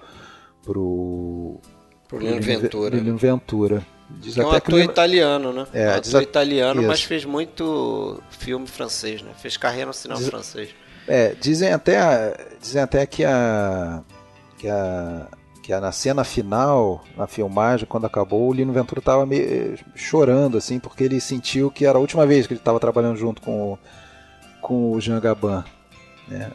pro pro Lino Ventura Lino Ventura diz é um até ator que italiano né é, um ator italiano isso. mas fez muito filme francês né fez carreira no cinema diz, francês é dizem até dizem até que a que a que na cena final, na filmagem, quando acabou, o Lino Ventura estava meio chorando, assim, porque ele sentiu que era a última vez que ele estava trabalhando junto com o, com o Jean Gabin. Né?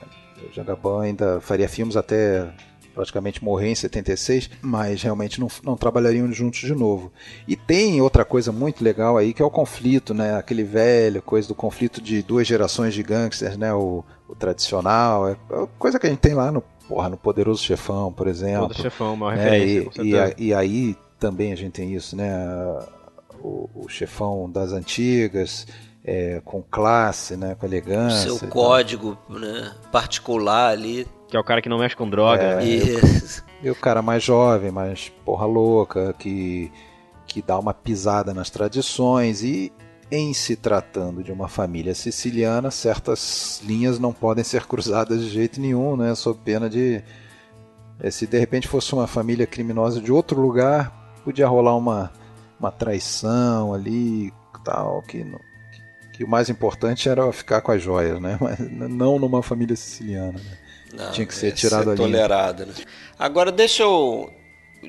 O Jean Gabin ainda faria filmes até praticamente morrer em 76, mas realmente não, não trabalhariam juntos de novo. E tem outra coisa muito legal aí que é o conflito, né? Aquele velho coisa do conflito de duas gerações de gangsters, né? O, o tradicional, é coisa que a gente tem lá no porra, no Poderoso Chefão, por exemplo. Poderoso Chefão, uma né? referência. E, e, e, aí também a gente tem isso, né? O, o chefão das antigas, é, com classe, né? Com elegância. O seu código né, particular ali. Que é o cara que não mexe com droga. É, né? e, e o cara mais jovem, mais porra louca, que, que dá uma pisada nas tradições e em se tratando de uma família siciliana, certas linhas não podem ser cruzadas de jeito nenhum, né? Sob pena de. Eh, se de repente fosse uma família criminosa de outro lugar, podia rolar uma, uma traição ali, tal, que, que, que o mais importante era ficar com as joias, né? [LAUGHS] Mas não numa família siciliana. Né? Não, Tinha que ser tirado ser ali. tolerado, né? Agora deixa eu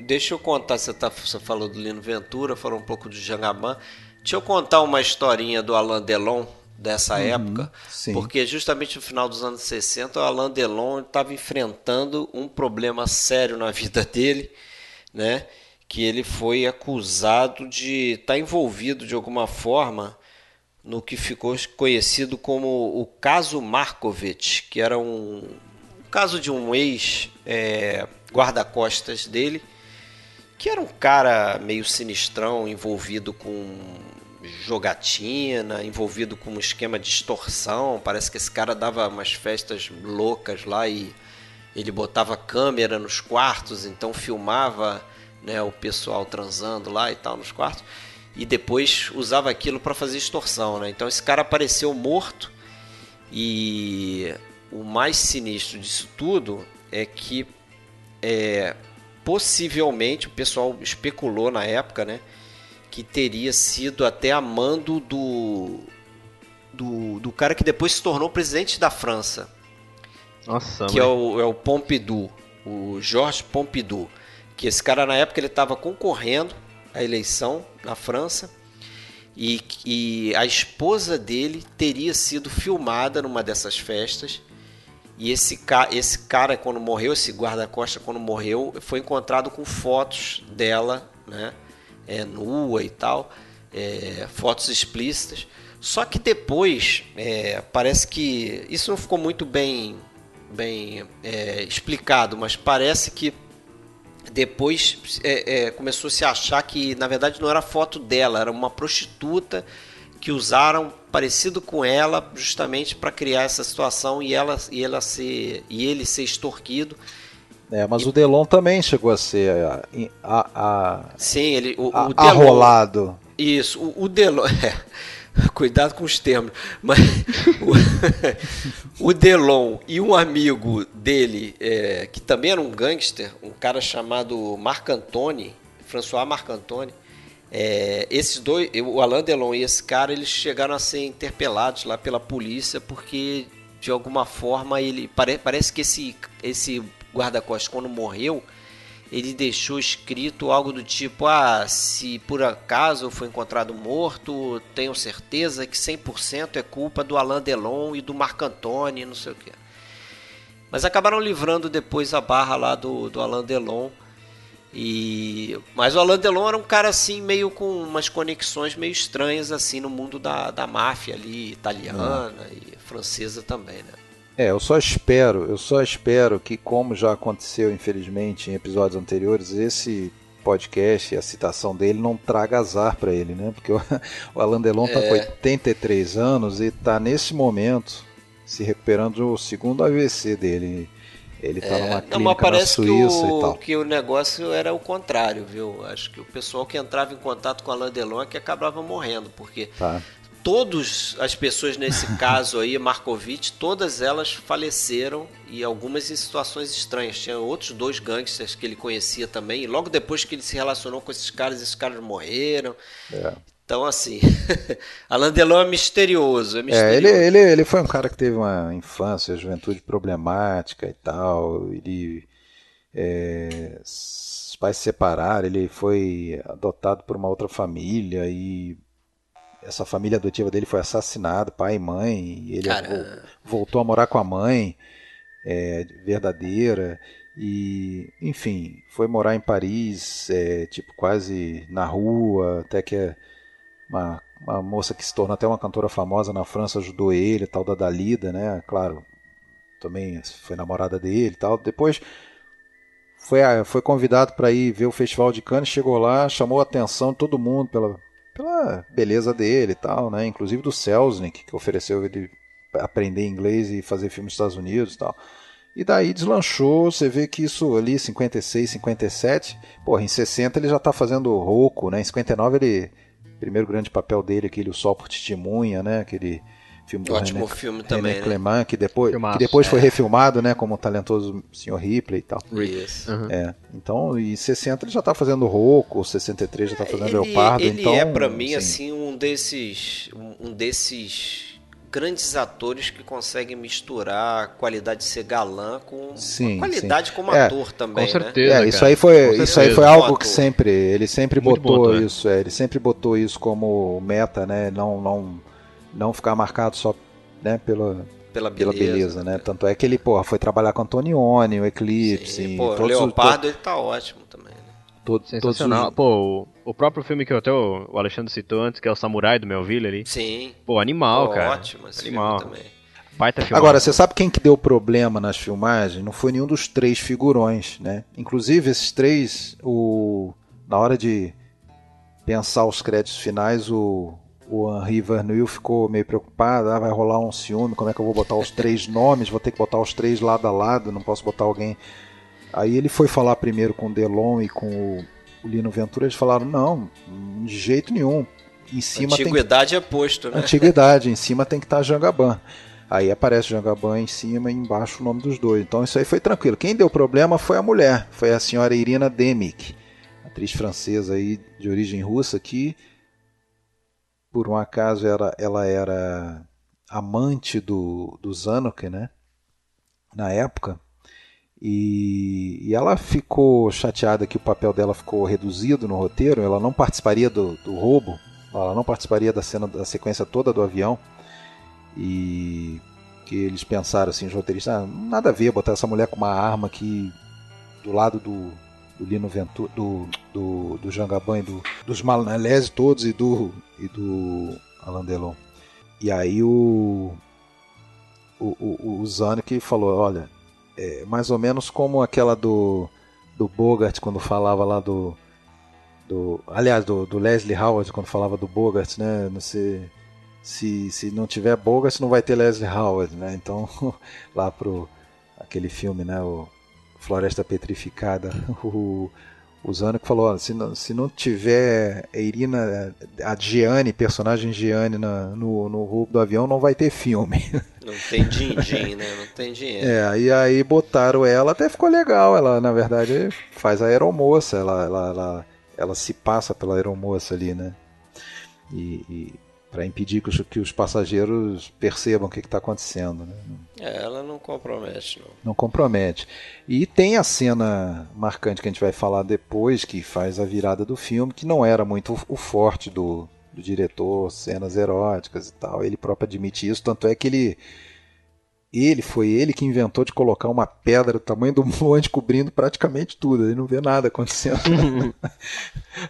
deixa eu contar, você, tá, você falou do Lino Ventura, falou um pouco do Jangaban. Deixa eu contar uma historinha do Alain Delon dessa uhum, época, sim. porque justamente no final dos anos 60 o Alain Delon estava enfrentando um problema sério na [LAUGHS] vida dele, né? Que ele foi acusado de estar tá envolvido de alguma forma no que ficou conhecido como o caso Markovitch, que era um, um caso de um ex é, guarda-costas dele, que era um cara meio sinistrão, envolvido com jogatina, envolvido com um esquema de extorsão. Parece que esse cara dava umas festas loucas lá e ele botava câmera nos quartos, então filmava né, o pessoal transando lá e tal nos quartos. E depois usava aquilo para fazer extorsão. Né? Então esse cara apareceu morto e o mais sinistro disso tudo é que é, possivelmente o pessoal especulou na época, né? Que teria sido até amando do, do, do cara que depois se tornou presidente da França. Nossa, que é o, é o Pompidou, o Georges Pompidou. Que esse cara na época ele estava concorrendo à eleição na França e, e a esposa dele teria sido filmada numa dessas festas. E esse, ca esse cara, quando morreu, esse guarda-costa, quando morreu, foi encontrado com fotos dela, né? É, nua e tal, é, fotos explícitas. Só que depois é, parece que isso não ficou muito bem, bem é, explicado, mas parece que depois é, é, começou a se achar que na verdade não era foto dela, era uma prostituta que usaram parecido com ela justamente para criar essa situação e ela e ela ser e ele ser extorquido é, mas e... o Delon também chegou a ser a, a, a sim, ele o, a, o Delon, arrolado. Isso, o, o Delon, [LAUGHS] é, cuidado com os termos, mas o, [LAUGHS] o, Delon e um amigo dele é, que também era um gangster, um cara chamado Marc Antoni, François Marc Antoni, é, esses dois, o Alain Delon e esse cara, eles chegaram a ser interpelados lá pela polícia porque de alguma forma ele pare, parece que esse esse guarda-costas, quando morreu, ele deixou escrito algo do tipo: Ah, se por acaso foi encontrado morto, tenho certeza que 100% é culpa do Alain Delon e do Marc Antoni, não sei o que. Mas acabaram livrando depois a barra lá do, do Alain Delon. E mas o Alain Delon era um cara assim meio com umas conexões meio estranhas assim no mundo da, da máfia ali italiana e francesa também, né? É, eu só espero, eu só espero que, como já aconteceu, infelizmente, em episódios anteriores, esse podcast e a citação dele não traga azar para ele, né? Porque o, [LAUGHS] o Alain Delon está é. com 83 anos e está nesse momento se recuperando do segundo AVC dele. Ele está é, numa clínica não, mas parece Suíça que o, e tal. que o negócio era o contrário, viu? Acho que o pessoal que entrava em contato com Alain Delon é que acabava morrendo, porque tá todas as pessoas nesse [LAUGHS] caso aí, Markovic, todas elas faleceram e algumas em situações estranhas. Tinha outros dois gangsters que ele conhecia também. E logo depois que ele se relacionou com esses caras, esses caras morreram. É. Então, assim, [LAUGHS] Alain Delon é misterioso. É, misterioso. é ele, ele, ele foi um cara que teve uma infância, juventude problemática e tal. Ele. É, os pais se separaram, ele foi adotado por uma outra família e essa família adotiva dele foi assassinada, pai e mãe, e ele voltou a morar com a mãe é, verdadeira e enfim foi morar em Paris é, tipo quase na rua até que uma, uma moça que se tornou até uma cantora famosa na França ajudou ele tal da Dalida né claro também foi namorada dele tal. Depois foi, foi convidado para ir ver o Festival de Cannes chegou lá chamou a atenção de todo mundo pela pela beleza dele e tal, né? Inclusive do Selznick, que ofereceu ele aprender inglês e fazer filme nos Estados Unidos e tal. E daí deslanchou, você vê que isso ali, 56, 57, porra, em 60 ele já tá fazendo rouco, né? Em 59 ele, primeiro grande papel dele, aquele O Sol por Testemunha, né? Aquele filme do Ótimo René, filme também, René né? que depois, que depois é. foi refilmado, né, como o talentoso Sr. Ripley e tal. Isso. Uhum. É. Então, em 60 ele já tá fazendo Rocco, 63 já tá fazendo ele, Leopardo, ele então... é para mim assim um desses um desses grandes atores que conseguem misturar a qualidade de ser galã com sim, qualidade sim. como é, ator também, com né? certeza, né? É, isso aí foi isso aí foi algo que sempre ele sempre Muito botou bom, isso, é, ele sempre botou isso como meta, né? Não não não ficar marcado só né, pela, pela beleza, pela beleza né? Tanto é que ele, porra, foi trabalhar com Antonioni, o Eclipse. Sim, pô, o Leopardo os... ele tá ótimo também. Né? Todo, Sensacional. Os... Pô, o, próprio filme que até o Alexandre citou antes, que é o Samurai do Melville ali. Sim. Pô, animal, pô, cara. Ótimo esse animal. filme também. Baita Agora, você sabe quem que deu problema nas filmagens? Não foi nenhum dos três figurões, né? Inclusive, esses três, o... na hora de pensar os créditos finais, o, o Henri Verneuil ficou meio preocupado, ah, vai rolar um ciúme, como é que eu vou botar os três nomes, vou ter que botar os três lado a lado, não posso botar alguém. Aí ele foi falar primeiro com o Delon e com o, Lino Ventura, eles falaram, não, de jeito nenhum. Em cima Antiguidade tem... é posto, né? Antiguidade, em cima tem que estar tá Jangaban. Aí aparece Jangaban em cima e embaixo o nome dos dois. Então isso aí foi tranquilo. Quem deu problema foi a mulher, foi a senhora Irina Demick, atriz francesa aí de origem russa que por um acaso ela, era amante do, do Zanuck, né? Na época. E, e, ela ficou chateada que o papel dela ficou reduzido no roteiro, ela não participaria do, do roubo, ela não participaria da cena da sequência toda do avião. E que eles pensaram assim, os roteiristas, ah, nada a ver botar essa mulher com uma arma aqui do lado do, do Lino Ventura, do, do, do Jangaban e do, dos Malanelese todos e do, e do Alain Delon. E aí o, o, o, o Zanuck falou, olha, é mais ou menos como aquela do, do Bogart quando falava lá do, do aliás, do, do Leslie Howard quando falava do Bogart, né, se, se, se não tiver Bogart não vai ter Leslie Howard, né, então [LAUGHS] lá pro aquele filme, né, o Floresta Petrificada, [LAUGHS] o, o Zanuck falou, ó, se, não, se não tiver a Irina, a Gianni, personagem Gianni na, no, no roubo do avião, não vai ter filme. [LAUGHS] Não tem din-din, né? Não tem dinheiro. É, e aí botaram ela, até ficou legal, ela na verdade faz a aeromoça, ela, ela, ela, ela se passa pela aeromoça ali, né? E, e para impedir que os, que os, passageiros percebam o que está acontecendo. Né? É, ela não compromete, não. Não compromete. E tem a cena marcante que a gente vai falar depois, que faz a virada do filme, que não era muito o forte do, do diretor, cenas eróticas e tal. Ele próprio admite isso, tanto é que ele ele foi ele que inventou de colocar uma pedra do tamanho do monte cobrindo praticamente tudo. Ele não vê nada acontecendo. [LAUGHS]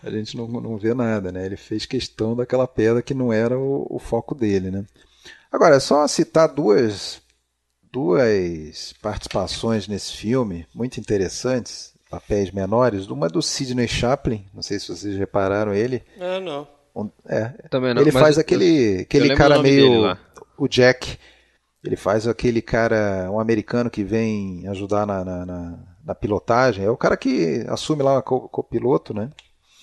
a gente não, não vê nada, né? Ele fez questão daquela pedra que não era o, o foco dele, né? Agora, é só citar duas duas participações nesse filme muito interessantes, papéis menores. Uma do Sidney Chaplin, não sei se vocês repararam ele. É, não. É, Também não, ele faz aquele, eu aquele cara meio. o Jack. Ele faz aquele cara, um americano que vem ajudar na, na, na- na pilotagem. É o cara que assume lá o co- copiloto, né?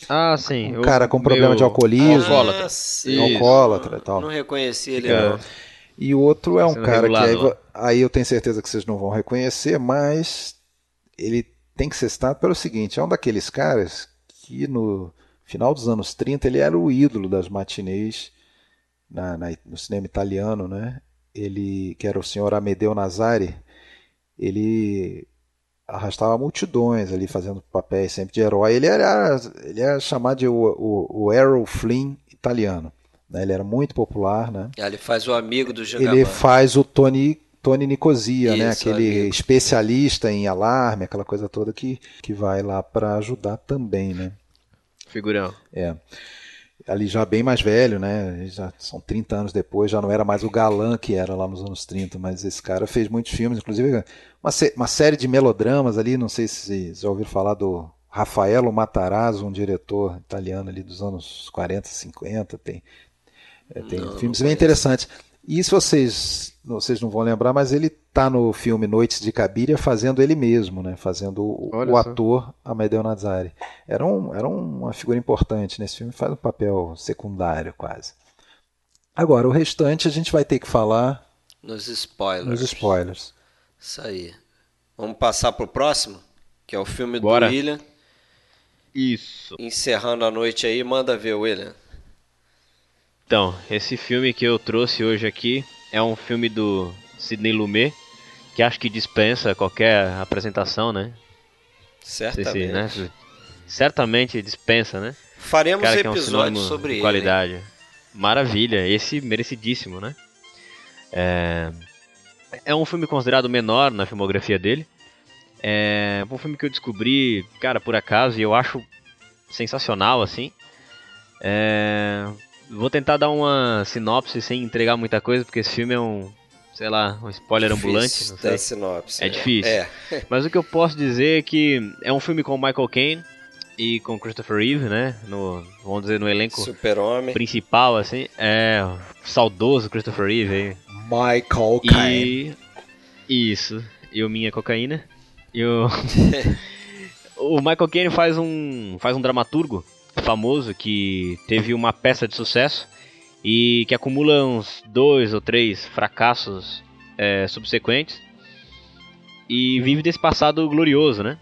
Ah, sim. Um o cara com problema meio de alcoolismo. Alcoólatra. Ah, sim. Alcoólatra e tal. Não reconheci ele, não. E o outro é um Sendo cara que regulado aí, lá. vo- aí eu tenho certeza que vocês não vão reconhecer, mas ele tem que ser citado pelo seguinte: é um daqueles caras que no final dos anos 30 ele era o ídolo das matinês na- na- no cinema italiano, né? Ele, que era o senhor Amedeo Nazari, ele arrastava multidões ali fazendo papéis sempre de herói. Ele era, ele era chamado de o, o, o Errol Flynn italiano. né? Ele era muito popular, né? Ah, Ele faz o amigo do Gigaban. Ele faz o Tony, Tony Nicosia, né? Isso, Aquele amigo. especialista em alarme, aquela coisa toda que, que vai lá para ajudar também, né? Figurão. É. Ali já bem mais velho, né? Já são 30 anos depois, já não era mais o galã que era lá nos anos 30, mas esse cara fez muitos filmes, inclusive uma, uma série de melodramas ali, não sei se vocês já ouviram falar do Raffaello Matarazzo, um diretor italiano ali dos anos 40, 50, tem, é, tem Não, não filmes bem conheço. interessantes. E se vocês, vocês não vão lembrar, mas ele tá no filme Noites de Cabiria fazendo ele mesmo, né? Fazendo o, Olha o só. ator Amedeo Nazari. Era, um, era uma figura importante nesse filme, faz um papel secundário quase. Agora, o restante a gente vai ter que falar Nos spoilers. nos spoilers. Isso aí. Vamos passar pro próximo? Que é o filme Bora. do William. Isso. Encerrando a noite aí, manda ver, William. Então, esse filme que eu trouxe hoje aqui é um filme do Sidney Lumet, que acho que dispensa qualquer apresentação, né? Não sei se, Certamente. né? Certamente dispensa, né? Faremos Cara que é um episódios sobre de ele. qualidade. Maravilha, esse merecidíssimo, né? É... é um filme considerado menor na filmografia dele. É um filme que eu descobri, cara, por acaso, e eu acho sensacional, assim. É... Vou tentar dar uma sinopse sem entregar muita coisa, porque esse filme é um, sei lá, um spoiler Difícil ambulante, não sei. sinopse. É difícil. É. [LAUGHS] Mas o que eu posso dizer é que é um filme com o Michael Caine e com Christopher Reeve, né? No, vamos dizer, no elenco principal, assim. É, saudoso Christopher Reeve aí. Michael Caine. E. Isso. E o Minha Cocaína. E o. [LAUGHS] [LAUGHS] o Michael Caine faz um. faz um dramaturgo famoso que teve uma peça de sucesso e que acumula uns dois ou três fracassos é, subsequentes e vive desse passado glorioso, né?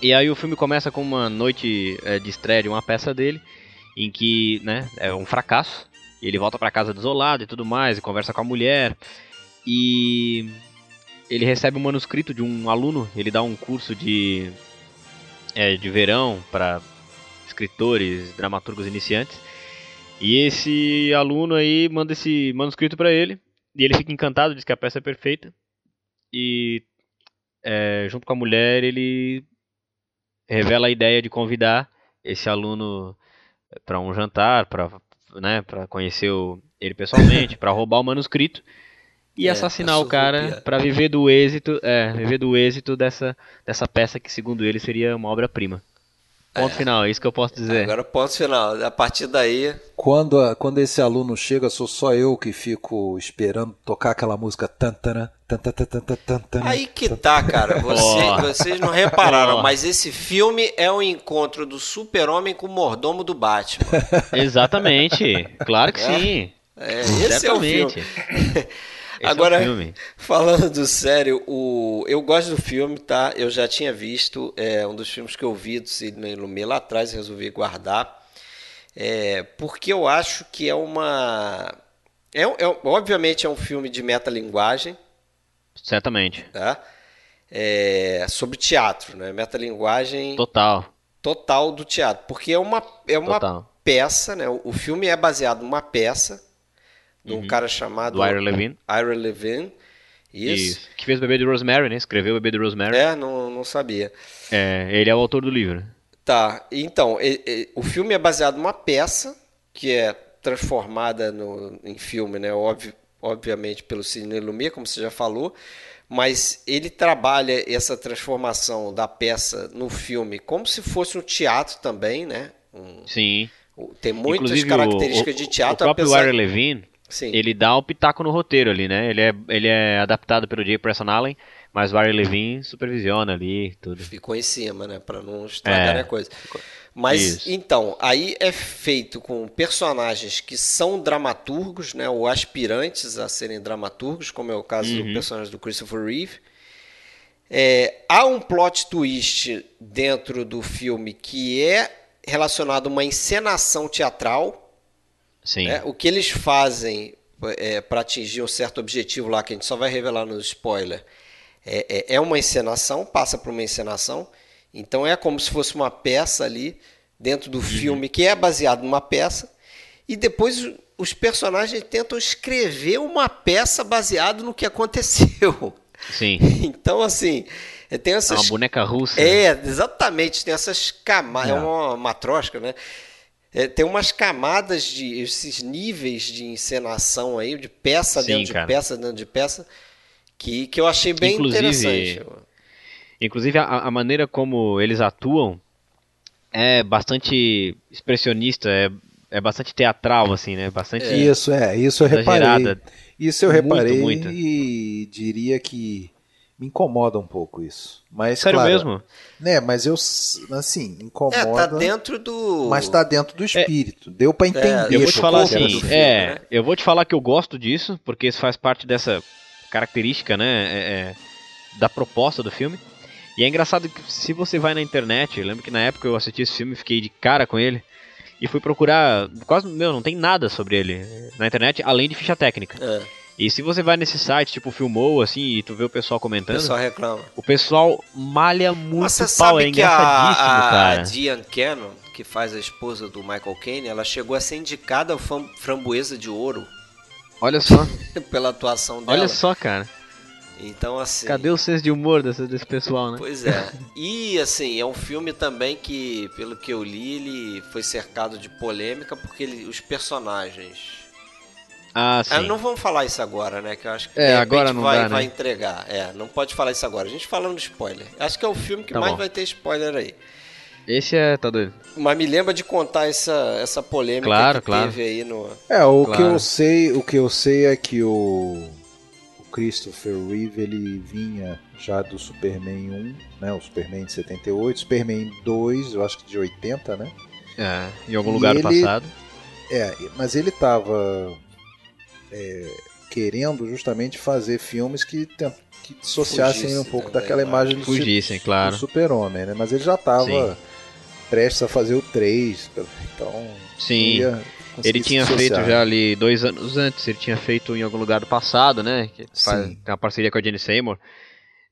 E aí o filme começa com uma noite é, de estreia de uma peça dele, em que, né, é um fracasso. E ele volta pra casa desolado e tudo mais, e conversa com a mulher. E ele recebe um manuscrito de um aluno, ele dá um curso de é, de verão para escritores, dramaturgos iniciantes. E esse aluno aí manda esse manuscrito para ele, e ele fica encantado, diz que a peça é perfeita. E é, junto com a mulher, ele revela a ideia de convidar esse aluno para um jantar, para né, para conhecer o- ele pessoalmente, para roubar o manuscrito e [LAUGHS] É, assassinar a o cara para viver do êxito, é, viver do êxito dessa dessa peça que segundo ele seria uma obra-prima. Ponto final, é isso que eu posso dizer. Agora ponto final. A partir daí, Quando, a- quando esse aluno chega, sou só eu que fico esperando tocar aquela música. Tantana, tantana, tantana, aí que tá, cara. Você- Ó. Vocês não repararam, Ó. mas esse filme é um encontro do super-homem com o mordomo do Batman. Exatamente. Claro que É? sim. É, esse é o filme. [LAUGHS] Esse é Agora, filme. [LAUGHS] falando sério, o... eu gosto do filme, tá? Eu já tinha visto, é um dos filmes que eu vi do Sidney Lumet lá atrás, resolvi guardar, é, porque eu acho que é uma... É, é- obviamente é um filme de metalinguagem, Certamente. tá? É, sobre teatro, né? Metalinguagem Total. total do teatro, porque é uma, é uma Total. peça, né? O filme é baseado numa peça de um cara chamado Uhum. Do Ira Levine. Ira Levine. Isso. Isso. Que fez o Bebê de Rosemary, né? Escreveu o Bebê de Rosemary. É, não, não sabia. É, ele é o autor do livro. Tá, então, o filme é baseado numa peça que é transformada no, em filme, né? Obviamente pelo Sidney Lumet, como você já falou, mas ele trabalha essa transformação da peça no filme como se fosse um teatro também, né? Um, Sim. Tem muitas Inclusive, características o, de teatro. O próprio apesar... Levine, Sim. ele dá um pitaco no roteiro ali, né? Ele é, ele é adaptado pelo Jay Preston Allen, mas o Larry Levine supervisiona ali tudo. Ficou em cima, né? Pra não estragar é. a coisa. Mas Isso. então, aí é feito com personagens que são dramaturgos, né, ou aspirantes a serem dramaturgos, como é o caso uhum. do personagem do Christopher Reeve. É, há um plot twist dentro do filme que é relacionado a uma encenação teatral. Né? O que eles fazem é, para atingir um certo objetivo lá, que a gente só vai revelar no spoiler, é, é, é uma encenação, passa por uma encenação. Então é como se fosse uma peça ali dentro do uhum. filme que é baseado numa peça e depois os personagens tentam escrever uma peça baseado no que aconteceu. Sim. [LAUGHS] Então assim, tem essas é uma boneca russa. É, exatamente, tem essas camadas, é. é uma matrosca, né? É, tem umas camadas de esses níveis de encenação aí, de peça Sim, dentro cara. de peça dentro de peça, que, que eu achei bem Inclusive, interessante. Inclusive, a, a, maneira como eles atuam é bastante expressionista, é, é bastante teatral, assim, né? Bastante. É. Isso, é, isso eu reparei. Isso eu reparei muito, muito. e diria que me incomoda um pouco isso. Mas, Sério claro, mesmo? Né, mas eu, assim, incomoda. É, tá dentro do. Mas tá dentro do espírito. É, Deu para entender. É, eu vou te falar assim, filme, é, né? eu vou te falar que eu gosto disso, porque isso faz parte dessa característica, né, é, é da proposta do filme. E é engraçado que se você vai na internet, eu lembro que na época eu assisti esse filme, fiquei de cara com ele e fui procurar, quase, meu, não tem nada sobre ele na internet além de ficha técnica. É. E se você vai nesse site, tipo, filmou assim, e tu vê o pessoal comentando. O pessoal reclama. O pessoal malha muito Mas você pau, sabe é engraçadíssimo, a, a, cara. A Diane Cannon, que faz a esposa do Michael Caine, ela chegou a ser indicada ao framboesa de ouro. Olha só. [LAUGHS] pela atuação dela. Olha só, cara. Então, assim. Cadê o senso de humor desse, desse pessoal, né? Pois é. E, assim, é um filme também que, pelo que eu li, ele foi cercado de polêmica porque ele, os personagens. Ah, sim. não vamos falar isso agora, né? Que eu acho que é, agora não vai, dá, vai né? entregar. É, não pode falar isso agora. A gente falando de spoiler. Acho que é o filme que tá mais bom. vai ter spoiler aí. Esse é, tá doido. Mas me lembra de contar essa, essa polêmica claro, que claro. teve aí no. É, o claro. que eu sei, o que eu sei é que o Christopher Reeve ele vinha já do Superman 1, né, o Superman de 78, Superman 2, eu acho que de 80, né? É, em algum e lugar ele, do passado. É, mas ele tava é, querendo justamente fazer filmes que, que dissociassem um pouco daquela imagem do, Fugissem, claro. do super-homem, né? Mas ele já tava Sim. prestes a fazer o 3, então... Sim. Ia, ele tinha feito já ali dois anos antes, ele tinha feito em algum lugar do passado, né? Que faz, tem uma parceria com a Jenny Seymour.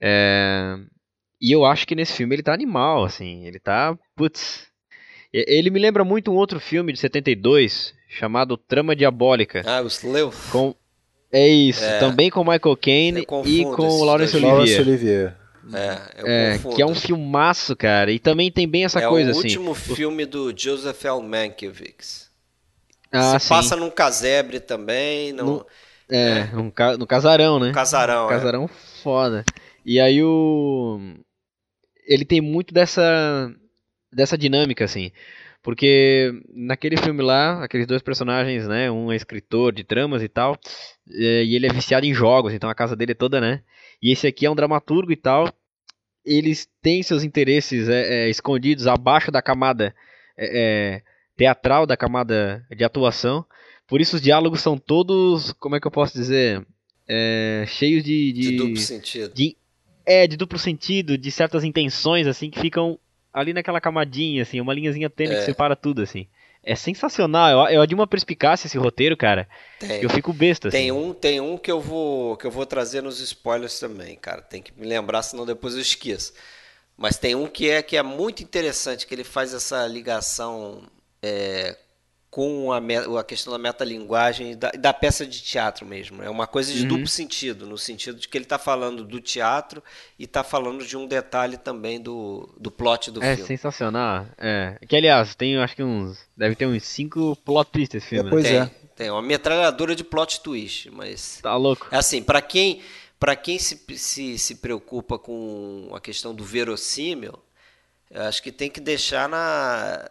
É... E eu acho que nesse filme ele tá animal, assim. Ele tá. Putz. Ele me lembra muito um outro filme de 72 chamado Trama Diabólica. Ah, o Sleuth. Com... É isso, é. também com Michael Caine e com o Laurence Olivier. Laurence Olivier. É, é que é um filmaço, cara. E também tem bem essa é coisa assim. É o último filme do Joseph L. Mankiewicz. Ah, Se passa num casebre também. Num, no, é, é. Um ca, no casarão, né? Casarão, um Casarão é. foda. E aí o. Ele tem muito dessa. dessa dinâmica, assim. Porque naquele filme lá, aqueles dois personagens, né? Um é escritor de tramas e tal. E ele é viciado em jogos, então a casa dele é toda, né? E esse aqui é um dramaturgo e tal. Eles têm seus interesses é, é, escondidos abaixo da camada é, é teatral da camada de atuação. Por isso os diálogos são todos, como é que eu posso dizer, é, cheios de, de, de duplo sentido. De, é, de duplo sentido, de certas intenções assim que ficam ali naquela camadinha assim, uma linhazinha tênue é. que separa tudo assim. É sensacional. Eu, eu de uma perspicácia esse roteiro, cara. Tem. eu fico besta. Tem assim. um, tem um que eu vou que eu vou trazer nos spoilers também, cara. Tem que me lembrar, senão depois eu esqueço. Mas tem um que é que é muito interessante, que ele faz essa ligação é, com a, a, questão da metalinguagem da, da peça de teatro mesmo. É uma coisa de uhum. duplo sentido, no sentido de que ele está falando do teatro e está falando de um detalhe também do, do plot do é filme. É sensacional. É. Que aliás, tem acho que uns. Deve ter uns cinco plot twists esse filme. É, pois né? é. tem uma metralhadora de plot twist, mas Tá louco. é assim, para quem para quem se, se, se preocupa com a questão do verossímil, eu acho que tem que deixar na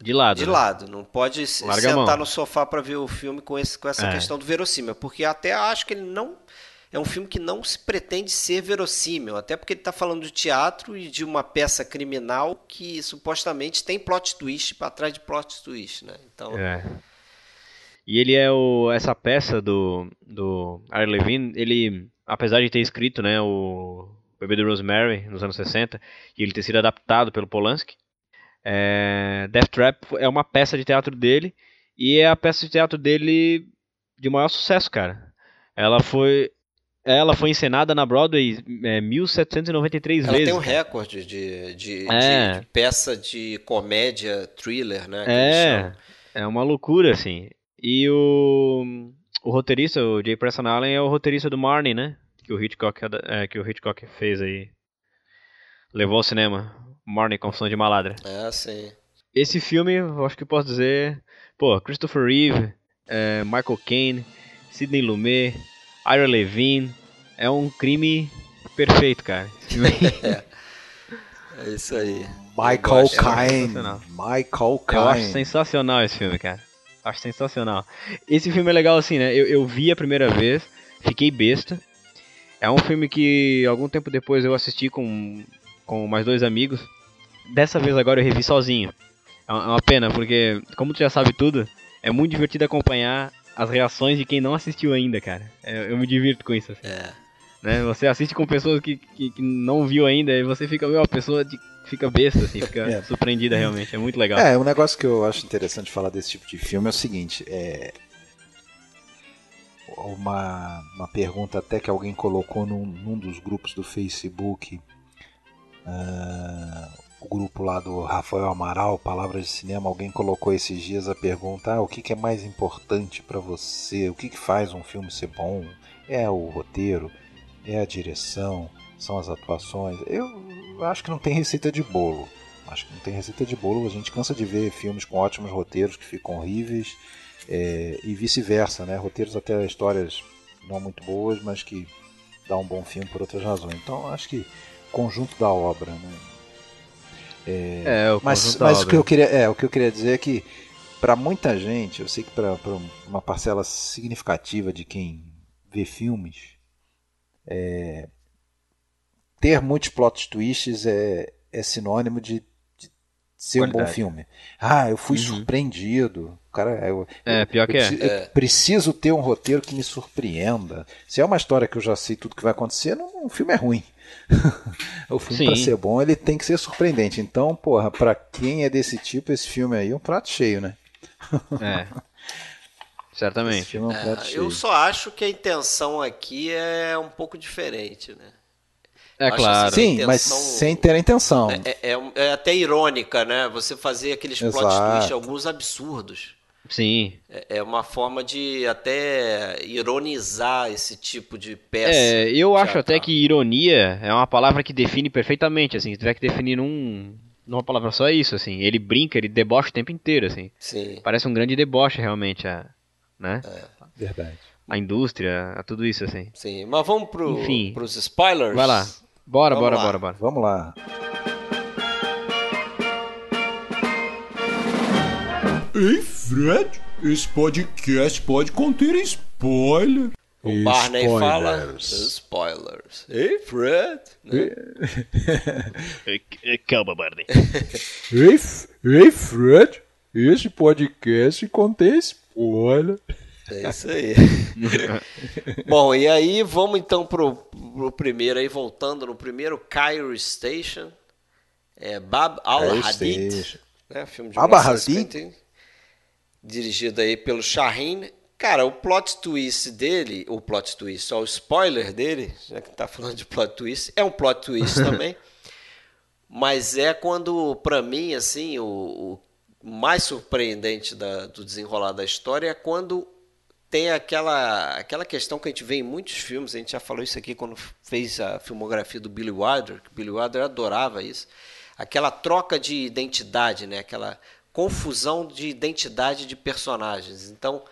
De lado. de né? lado, não pode Larga sentar no sofá para ver o filme com, esse, com essa É. questão do verossímil, porque até acho que ele não é um filme que não se pretende ser verossímil, até porque ele está falando de teatro e de uma peça criminal que supostamente tem plot twist para trás de plot twist, né? Então, É. E ele é o. Essa peça do. do Ari Levine, ele. Apesar de ter escrito, né, o Bebê de Rosemary nos anos 60, e ele ter sido adaptado pelo Polanski, é, Death Trap é uma peça de teatro dele, e é a peça de teatro dele de maior sucesso, cara. Ela foi. Ela foi encenada na Broadway é, 1793 ela vezes. tem um recorde de, de, É. de- de peça de comédia thriller, né? É, é uma loucura, assim. E o, o roteirista, o Jay Preston Allen, é o roteirista do Marnie, né? Que o Hitchcock, é, que o Hitchcock fez aí. Levou ao cinema. Marnie, Confusão de Maladra. É, sim. Esse filme, eu acho que posso dizer... Pô, Christopher Reeve, é, Michael Caine, Sidney Lumet, Ira Levine. É um crime perfeito, cara. Esse filme [LAUGHS] É isso aí. Michael. Caine. Michael Eu acho Caine. sensacional esse filme, cara. Acho sensacional. Esse filme é legal assim, né? Eu, eu vi a primeira vez, fiquei besta. É um filme que algum tempo depois eu assisti com, com mais dois amigos. Dessa vez agora eu revi sozinho. É uma é uma pena, porque como tu já sabe tudo, é muito divertido acompanhar as reações de quem não assistiu ainda, cara. É, Eu me divirto com isso. assim, É. né? Você assiste com pessoas que, que, que não viu ainda e você fica, meu, a pessoa de- fica besta, assim, fica [LAUGHS] É. surpreendida realmente. É muito legal. É, um negócio que eu acho interessante falar desse tipo de filme é o seguinte, é uma, uma pergunta até que alguém colocou num, num dos grupos do Facebook, ah, o grupo lá do Rafael Amaral, Palavras de Cinema, alguém colocou esses dias a pergunta, ah, o que, que é mais importante para você? O que, que faz um filme ser bom? É o roteiro? É a direção? São as atuações? Eu acho que não tem receita de bolo. Acho que não tem receita de bolo. A gente cansa de ver filmes com ótimos roteiros que ficam horríveis é, e vice-versa, né? Roteiros até histórias não muito boas, mas que dá um bom filme por outras razões. Então acho que conjunto da obra, né? É, o Mas, mas o que eu queria, é, o que eu queria dizer é que para muita gente, eu sei que para uma parcela significativa de quem vê filmes, é, ter muitos plot twists é, é sinônimo de, de ser um bom Qualidade. filme. Ah, eu fui Uhum. surpreendido. Cara, eu, É, eu- pior eu que é. preciso ter um roteiro que me surpreenda. Se é uma história que eu já sei tudo que vai acontecer, não, o filme é ruim. [LAUGHS] o filme, Sim. para ser bom, ele tem que ser surpreendente. Então, porra, pra quem é desse tipo, esse filme aí é um prato cheio, né? [LAUGHS] É. Certamente. é um prato É, cheio. eu só acho que a intenção aqui é um pouco diferente, né? É claro. assim, Sim, mas intenção- sem ter a intenção. É, é- é até irônica, né? Você fazer aqueles plot Exato. twists, alguns absurdos. Sim. É, é uma forma de até ironizar esse tipo de peça. É, eu acho teatral. até que ironia é uma palavra que define perfeitamente, assim. Se tiver que definir num, numa palavra só é isso, assim. Ele brinca, ele debocha o tempo inteiro, assim. Sim. Parece um grande deboche, realmente, a, né? Verdade. A indústria, a tudo isso, assim. Sim. Mas vamos pro, Enfim. pros spoilers? Vai lá. Bora, Vamos bora, lá. bora, bora. Vamos lá. Ei, Fred, esse podcast pode conter spoiler. O Barney fala. Spoilers. Spoilers. Ei, Fred. Né? [LAUGHS] Calma, Barney. [LAUGHS] Ei, ei, Fred, esse podcast contém spoiler. É isso aí. [LAUGHS] Bom, e aí vamos então pro, pro primeiro aí, voltando no primeiro, Cairo Station. É Bab al-Hadid. Né, filme de Bab 1950, Dirigido aí pelo Shaheen. Cara, o plot twist dele, o plot twist, ó, o spoiler dele, já que tá falando de plot twist, é um plot twist [LAUGHS] também. Mas é quando, pra mim, assim, o, o mais surpreendente da- do desenrolar da história é quando tem aquela, aquela questão que a gente vê em muitos filmes, a gente já falou isso aqui quando fez a filmografia do Billy Wilder, que o Billy Wilder adorava isso, aquela troca de identidade, né? aquela confusão de identidade de personagens. Então,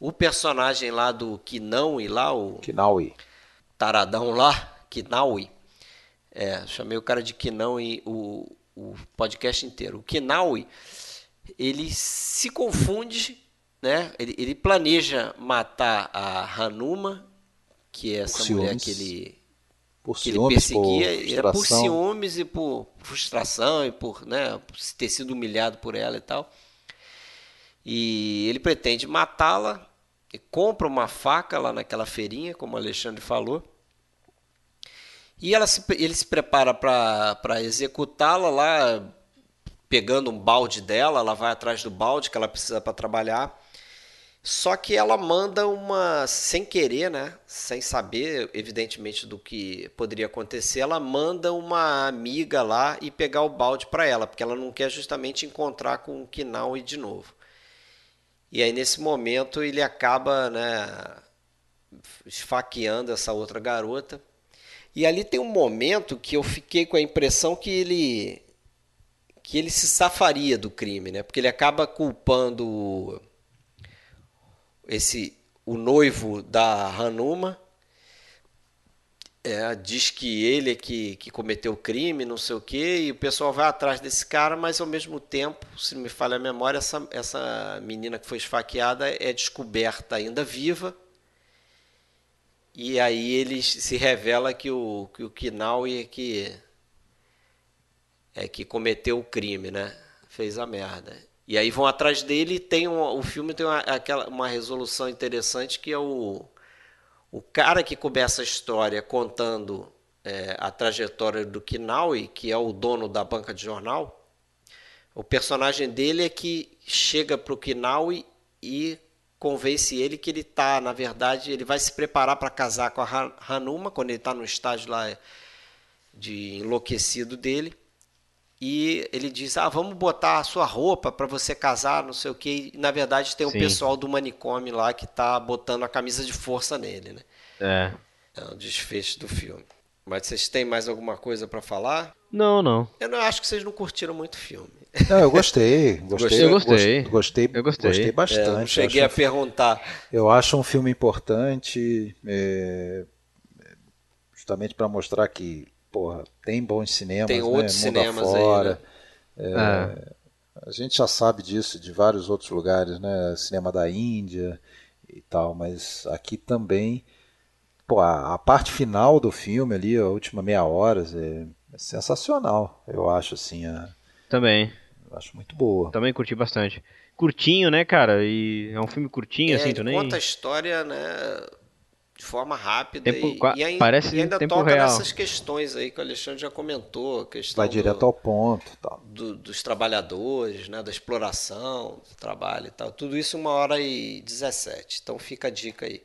o personagem lá do Kinaui lá, o Kinaui. taradão lá, Kinaui. É, chamei o cara de Kinaui o, o podcast inteiro. O Kinaui, ele se confunde, né? Ele, ele planeja matar a Hanuma, que é essa Por mulher ciúmes. que ele Por que ele ciúmes, por perseguia era por frustração. ciúmes e por frustração e por, né, por ter sido humilhado por ela e tal. E ele pretende matá-la, e compra uma faca lá naquela feirinha, como o Alexandre falou. E ela se, ele se prepara para executá-la lá, pegando um balde dela, ela vai atrás do balde que ela precisa para trabalhar. Só que ela manda uma, sem querer, né? Sem saber, evidentemente, do que poderia acontecer, ela manda uma amiga lá e pegar o balde para ela, porque ela não quer justamente encontrar com o Kinaui de novo. E aí, nesse momento, ele acaba, né, esfaqueando essa outra garota. E ali tem um momento que eu fiquei com a impressão que ele que ele se safaria do crime, né? Porque ele acaba culpando esse o noivo da Hanuma é, diz que ele é que, que cometeu o crime, não sei o quê, e o pessoal vai atrás desse cara, mas ao mesmo tempo, se me falha a memória, essa, essa menina que foi esfaqueada é descoberta ainda viva. E aí ele se revela que o, que o Kinaui é que, é que cometeu o crime, né? Fez a merda. E aí vão atrás dele e tem um, o filme tem uma, aquela, uma resolução interessante que é o, o cara que começa a história contando é, a trajetória do Kinaui, que é o dono da banca de jornal. O personagem dele é que chega para o Kinaui e convence ele que ele tá, na verdade, ele vai se preparar para casar com a Han- Hanuma quando ele está no estágio lá de enlouquecido dele. E ele diz: Ah, vamos botar a sua roupa para você casar, não sei o que. E, na verdade, tem um Sim. pessoal do manicômio lá que tá botando a camisa de força nele, né? É. É o desfecho do filme. Mas vocês têm mais alguma coisa para falar? Não, não. Eu não acho que vocês não curtiram muito o filme. Não, eu gostei. Gostei. Eu gostei. gost- Gostei, Eu gostei. gostei É, bastante. eu não cheguei a perguntar. eu acho um filme importante, é, justamente para mostrar que, porra, tem bons cinemas, Tem né, outros mundo cinemas aí, afora. né? É. A gente já sabe disso de vários outros lugares, né? Cinema da Índia e tal, mas aqui também, pô, a, a parte final do filme ali, a última meia hora, é, é sensacional, eu acho assim, a- Também. eu acho muito boa. Também curti bastante. Curtinho, né, cara? E é um filme curtinho, É, assim, tu nem. conta a história, né, de forma rápida Tempo e, e ainda, parece e ainda tempo toca real. nessas questões aí que o Alexandre já comentou, questão Vai do- direto ao ponto, tal. do- dos trabalhadores, né, da exploração do trabalho e tal. Tudo isso uma hora e 17. Então fica a dica aí.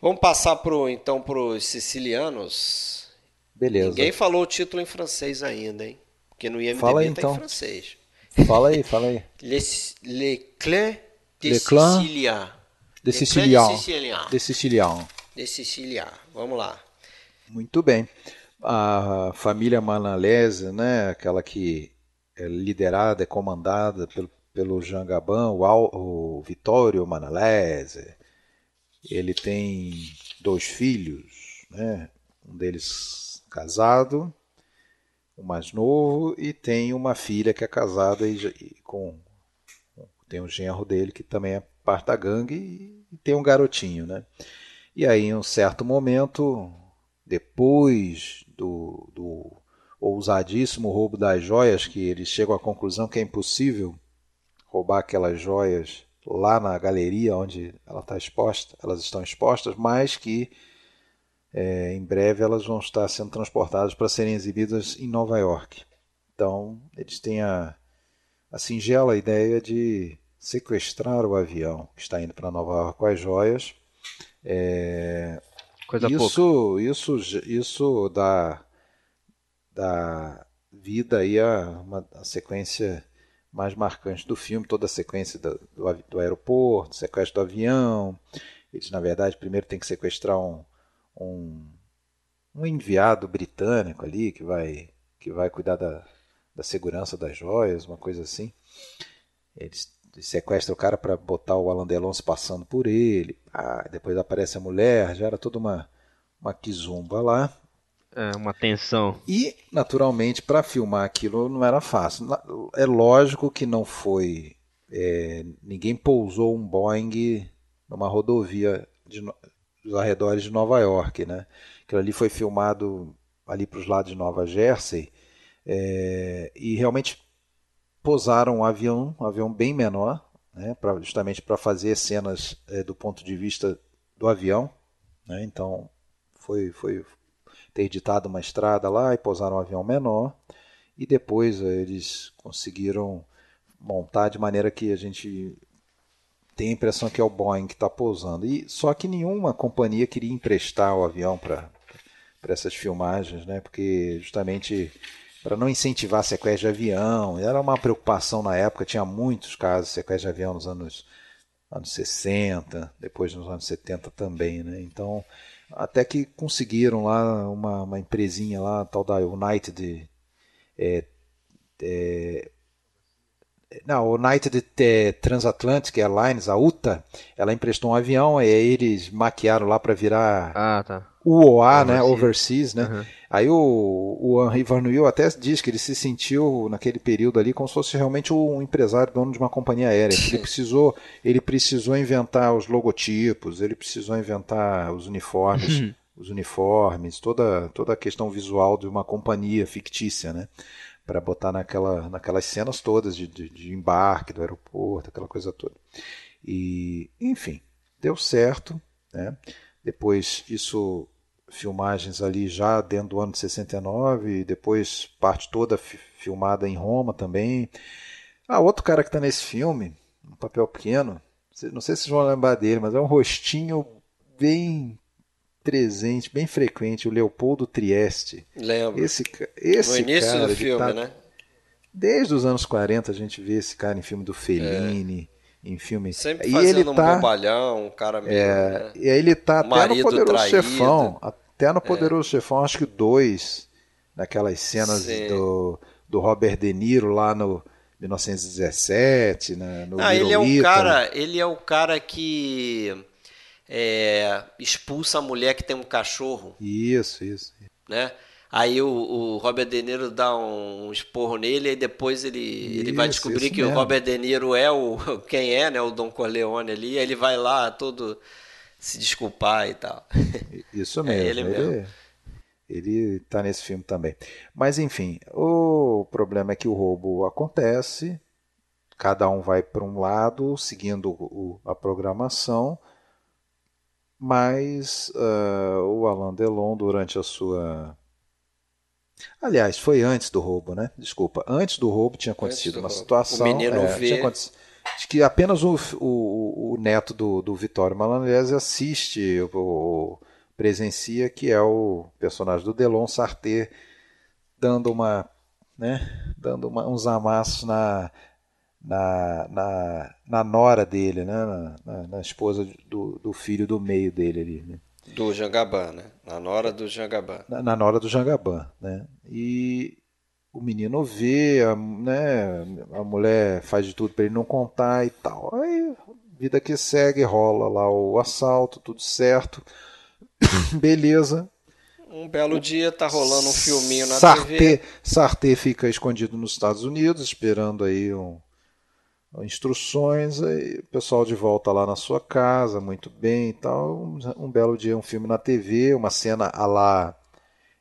Vamos passar pro então para os sicilianos. Beleza. Ninguém falou o título em francês ainda, hein? Porque no IMDb Fala aí, tá então. em francês. Fala aí, fala aí. [LAUGHS] Les, les clés de Sicilien. De Sicilian. De Sicilian. De Sicilien. Vamos lá. Muito bem. A família Manalese, né, aquela que é liderada, é comandada pelo, pelo Jean Gabin, o, Al- o Vittorio Manalese. Ele tem dois filhos, né, um deles casado, o mais novo, e tem uma filha que é casada e, e com tem um genro dele que também é parte da gangue e tem um garotinho, né? E aí, em um certo momento, depois do, do ousadíssimo roubo das joias, que eles chegam à conclusão que é impossível roubar aquelas joias lá na galeria onde ela está exposta, elas estão expostas, mas que é, em breve elas vão estar sendo transportadas para serem exibidas em Nova York. Então, eles têm a, a singela ideia de sequestrar o avião que está indo para Nova York com as joias. É, Coisa pouca. isso, isso, isso dá, dá vida aí a uma a sequência mais marcante do filme, toda a sequência do, do, do aeroporto, sequestro do avião. Eles, na verdade, primeiro tem que sequestrar um, um, um enviado britânico ali que vai, que vai cuidar da, da segurança das joias, uma coisa assim. Eles sequestra o cara para botar o Alan Delon se passando por ele. Ah, depois aparece a mulher, já era toda uma, uma quizumba lá. É, uma tensão. E, naturalmente, para filmar aquilo não era fácil. É lógico que não foi. É, ninguém pousou um Boeing numa rodovia de, dos arredores de Nova York, né? Aquilo ali foi filmado ali para os lados de Nova Jersey é, e realmente pousaram um avião, um avião bem menor, né? Pra, justamente para fazer cenas é, do ponto de vista do avião, né? Então foi, foi interditado uma estrada lá e pousaram um avião menor. E depois eh, eles conseguiram montar de maneira que a gente tem a impressão que é o Boeing que está pousando. E só que nenhuma companhia queria emprestar o avião para essas filmagens, né? Porque justamente para não incentivar sequestro de avião, era uma preocupação na época, tinha muitos casos de sequestro de avião nos anos anos 60, depois nos anos 70 também, né? Então, até que conseguiram lá uma, uma empresinha lá, tal da United. É, é, não, United Transatlantic Airlines, a UTA, ela emprestou um avião, e aí eles maquiaram lá para virar ah, tá. UOA, né, Overseas, né? Uhum. Aí o, o Henri Verneuil até diz que ele se sentiu naquele período ali como se fosse realmente um empresário dono de uma companhia aérea. Ele precisou, ele precisou inventar os logotipos, ele precisou inventar os uniformes, uhum. os uniformes, toda, toda a questão visual de uma companhia fictícia, né? Para botar naquela, naquelas cenas todas de, de, de embarque do aeroporto, aquela coisa toda. E, enfim, deu certo, né? Depois isso filmagens ali já dentro do ano de 69, e depois parte toda filmada em Roma também. Ah, outro cara que está nesse filme, um papel pequeno, não sei se vocês vão lembrar dele, mas é um rostinho bem presente, bem frequente, o Leopoldo Trieste. Lembro. Esse, esse no início cara, do filme, tá... né? Desde os anos 40 a gente vê esse cara em filme do Fellini. É em filme. Sempre e ele um tá, bobalhão, um cara meio. É, né? E aí ele tá até no Poderoso traído. Chefão. Até no Poderoso Chefão, acho que dois. Naquelas cenas Sim. do, do Robert De Niro lá no 1917, né, no Ah, ele é o cara, ele é o cara que é, expulsa a mulher que tem um cachorro, Isso, isso. né? Aí o, o Robert De Niro dá um, esporro nele e depois ele, ele vai Isso, descobrir isso que o mesmo. Robert De Niro é o [LAUGHS] quem é, né? O Don Corleone ali. Aí ele vai lá todo se desculpar e tal. Isso [LAUGHS] É mesmo. ele ele, mesmo. ele tá nesse filme também. Mas enfim, o problema é que o roubo acontece, cada um vai para um lado, seguindo o- a programação, mas ah, o Alain Delon, durante a sua. Aliás, foi antes do roubo, né? Desculpa. Antes do roubo tinha acontecido do uma roubo. situação. O menino é, vê- que apenas o, o, o neto do, do Vitório Malanese assiste, o, o- presencia, que é o personagem do Delon Sarté, dando uma, né, dando uma- uns amassos na, na, na, na nora dele, né, na, na- na esposa do, do filho do meio dele ali, né? Do Jangaban, né? Na nora do Jangaban. na, na Nora do Jangaban, né? E o menino vê, a, né, a mulher faz de tudo para ele não contar e tal. Aí, vida que segue, rola lá o assalto, tudo certo. [COUGHS] Beleza. Um belo dia tá rolando um filminho na Sarté, TV. Sarté fica escondido nos Estados Unidos, esperando aí um, instruções. Aí o pessoal de volta lá na sua casa, muito bem e tal. Um, um belo dia, um filme na TV, uma cena a lá.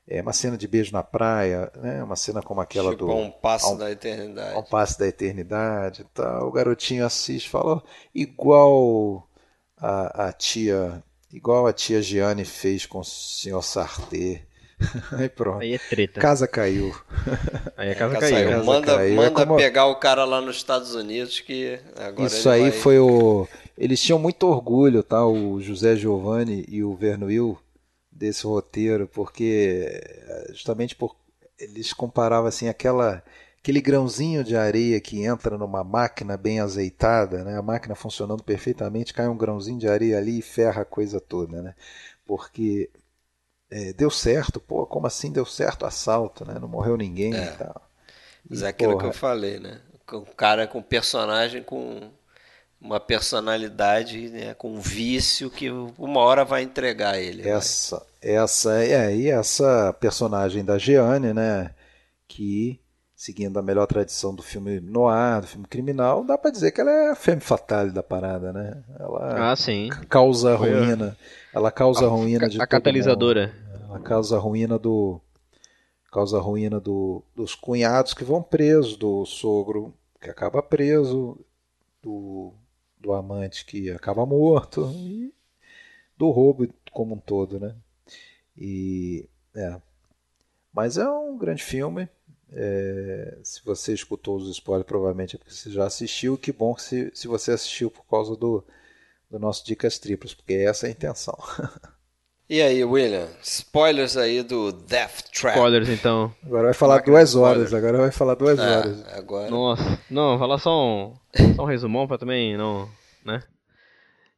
É uma cena de beijo na praia, né? Uma cena como aquela tipo do um passo ao- da eternidade. ao passe da eternidade e tal. O garotinho assiste, fala igual a, a tia, igual a tia Giane fez com o senhor Sarté. Aí pronto. Aí é treta. Casa caiu. Aí a casa Casa caiu. caiu. Casa Manda, caiu. É manda como- pegar o cara lá nos Estados Unidos que agora Isso ele aí vai- foi o. Eles tinham muito orgulho, tá? O José Giovanni e o Vernuil desse roteiro, porque eh, justamente por eles comparavam assim aquela aquele grãozinho de areia que entra numa máquina bem azeitada, né? A máquina funcionando perfeitamente, cai um grãozinho de areia ali e ferra a coisa toda, né? Porque eh, deu certo, pô, como assim deu certo o assalto, né? Não morreu ninguém É. e tal. Mas E, é aquilo que eu falei, né? O cara com personagem com uma personalidade né, com vício que uma hora vai entregar ele. né? Essa, essa, é, e essa personagem da Jeanne, né, que seguindo a melhor tradição do filme noir, do filme criminal, dá pra dizer que ela é a femme fatale da parada, né? Ela Ah, sim. causa Foi ruína, ela causa a ruína de A catalisadora. mundo. Ela causa ruína do causa ruína do, dos cunhados que vão presos, do sogro que acaba preso, do, do amante que acaba morto e do roubo como um todo, né? E é, mas é um grande filme. É, se você escutou os spoilers, provavelmente é porque você já assistiu. Que bom que se, se você assistiu por causa do, do nosso Dicas Triplas, porque essa é a intenção. [LAUGHS] E aí, William? Spoilers aí do Death Trap. Spoilers, então. Agora vai falar Máquina duas de horas. spoiler. Agora vai falar duas Ah, horas. agora. Nossa. Não, falar só um, só um resumão pra também não. né?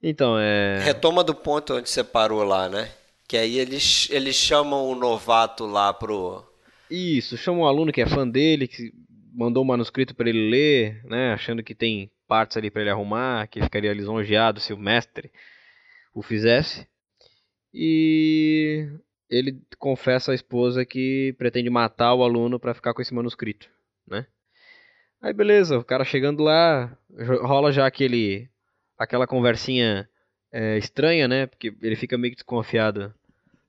Então, é. Retoma do ponto onde você parou lá, né? Que aí eles, eles chamam o novato lá pro. Isso, chama um aluno que é fã dele, que mandou um manuscrito pra ele ler, né? Achando que tem partes ali pra ele arrumar, que ficaria lisonjeado se o mestre o fizesse. E ele confessa à esposa que pretende matar o aluno pra ficar com esse manuscrito, né? Aí beleza, o cara chegando lá, rola já aquele aquela conversinha é, estranha, né? Porque ele fica meio que desconfiado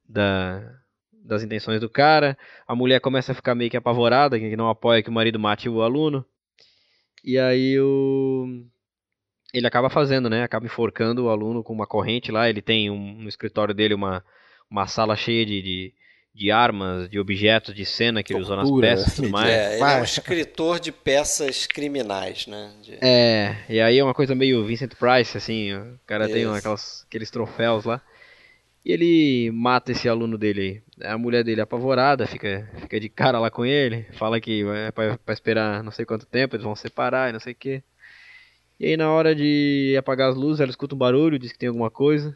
da, das intenções do cara. A mulher começa a ficar meio que apavorada, que não apoia que o marido mate o aluno. E aí o ele acaba fazendo, né? Acaba enforcando o aluno com uma corrente lá. Ele tem um, no escritório dele uma, uma sala cheia de, de, de armas, de objetos de cena que ele usou nas Tortura, peças e tudo mais. É, ele é um escritor de peças criminais, né? De- É, e aí é uma coisa meio Vincent Price, assim, o cara tem Isso. aquelas, aqueles troféus lá. E ele mata esse aluno dele aí. A mulher dele apavorada, fica, fica de cara lá com ele, fala que é pra, pra esperar não sei quanto tempo, eles vão separar e não sei o que. E aí na hora de apagar as luzes, ela escuta um barulho, diz que tem alguma coisa.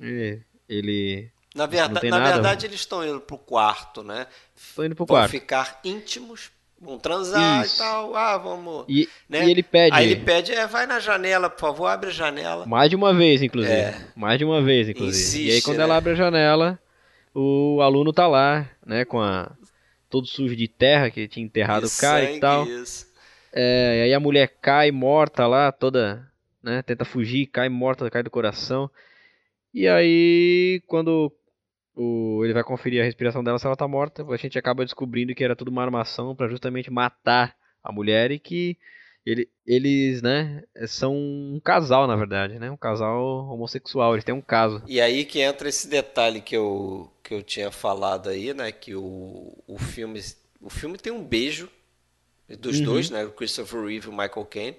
E ele. Na, Não verda tem na nada. verdade, eles estão indo pro quarto, né? Tô indo pro Vão quarto. ficar íntimos, vão transar Isso. e tal. Ah, vamos. E, né? e ele pede. Aí ele pede, é, vai na janela, por favor, abre a janela. Mais de uma vez, inclusive. É. Mais de uma vez, inclusive. e aí Insiste, quando né? ela abre a janela, o aluno tá lá, né, com a todo sujo de terra que tinha enterrado o cara sangue, e tal. isso. É, e aí a mulher cai morta lá, toda, né, tenta fugir, cai morta, cai do coração. E aí quando o, ele vai conferir a respiração dela se ela tá morta, a gente acaba descobrindo que era tudo uma armação pra justamente matar a mulher e que ele, eles, né, são um casal, na verdade, né? Um casal homossexual, eles têm um caso. E aí que entra esse detalhe que eu, que eu tinha falado aí, né? Que o, o filme o filme tem um beijo dos Uhum. dois, né? O Christopher Reeve e o Michael Caine.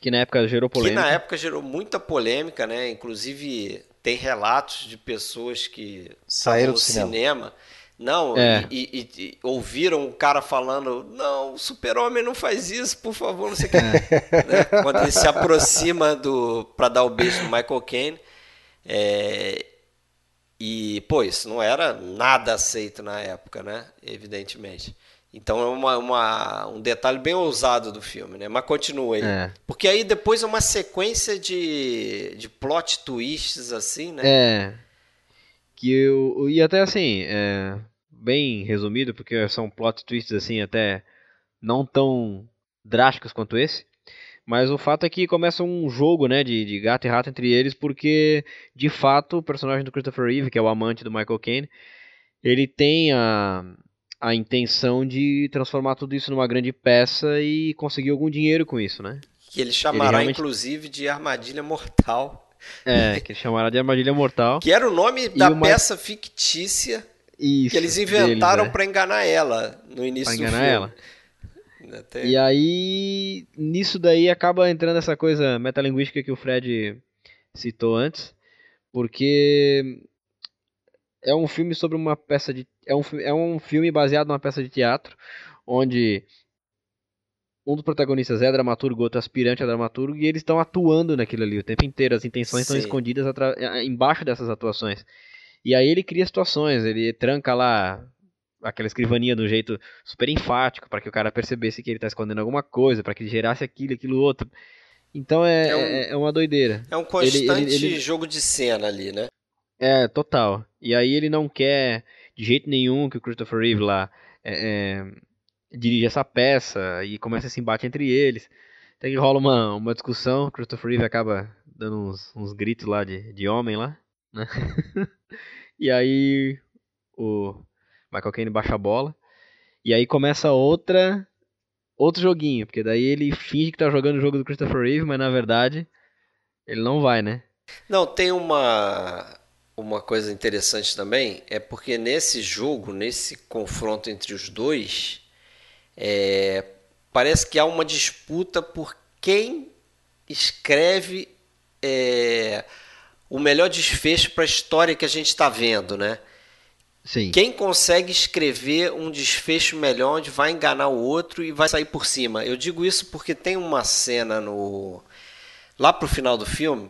Que na época gerou Que polêmica. na época gerou muita polêmica, né? Inclusive tem relatos de pessoas que Saíram do cinema. cinema. Não, É. e, e- e ouviram um cara falando, não, o super-homem não faz isso, por favor, não sei o que. [LAUGHS] Né? Quando ele se aproxima do para dar o beijo no Michael Caine. é, e, pô, isso não era nada aceito na época, né? Evidentemente. Então é uma, uma- um detalhe bem ousado do filme, né? Mas continua aí. É. Porque aí depois é uma sequência de, de plot twists, assim, né? É. Que eu. E até assim, é, bem resumido, porque são plot twists assim, até não tão drásticos quanto esse. Mas o fato é que começa um jogo, né, de, de gato e rato entre eles, porque de fato o personagem do Christopher Reeve, que é o amante do Michael Caine, ele tem a, a intenção de transformar tudo isso numa grande peça e conseguir algum dinheiro com isso, né? Que ele chamará, realmente- inclusive, de Armadilha Mortal. É, que ele chamará de Armadilha Mortal. Que era o nome da o Ma- peça fictícia Isso, que eles inventaram né? pra enganar ela no início Pra do enganar filme. ela. Até- E aí, nisso daí acaba entrando essa coisa metalinguística que o Fred citou antes, porque é um filme sobre uma peça de é um, é um filme baseado numa peça de teatro onde um dos protagonistas é dramaturgo, outro aspirante a dramaturgo e eles estão atuando naquilo ali o tempo inteiro, as intenções estão escondidas embaixo dessas atuações. E aí ele cria situações, ele tranca lá aquela escrivaninha do jeito super enfático para que o cara percebesse que ele tá escondendo alguma coisa, para que gerasse aquilo, aquilo outro. Então é, É um- é, é uma doideira. É um constante ele- ele- jogo de cena ali, né? É, total. E aí ele não quer de jeito nenhum que o Christopher Reeve lá é, é, dirija essa peça e começa esse embate entre eles. Até que rola uma, uma discussão, o Christopher Reeve acaba dando uns, uns gritos lá de, de homem lá, né? [LAUGHS] e aí o Michael Caine baixa a bola. E aí começa outra outro joguinho, porque daí ele finge que tá jogando o jogo do Christopher Reeve, mas na verdade ele não vai, né? Não, tem uma uma coisa interessante também, é porque nesse jogo, nesse confronto entre os dois, é, parece que há uma disputa por quem escreve é, o melhor desfecho para a história que a gente está vendo, né? Sim. Quem consegue escrever um desfecho melhor onde vai enganar o outro e vai sair por cima? Eu digo isso porque tem uma cena no lá pro final do filme,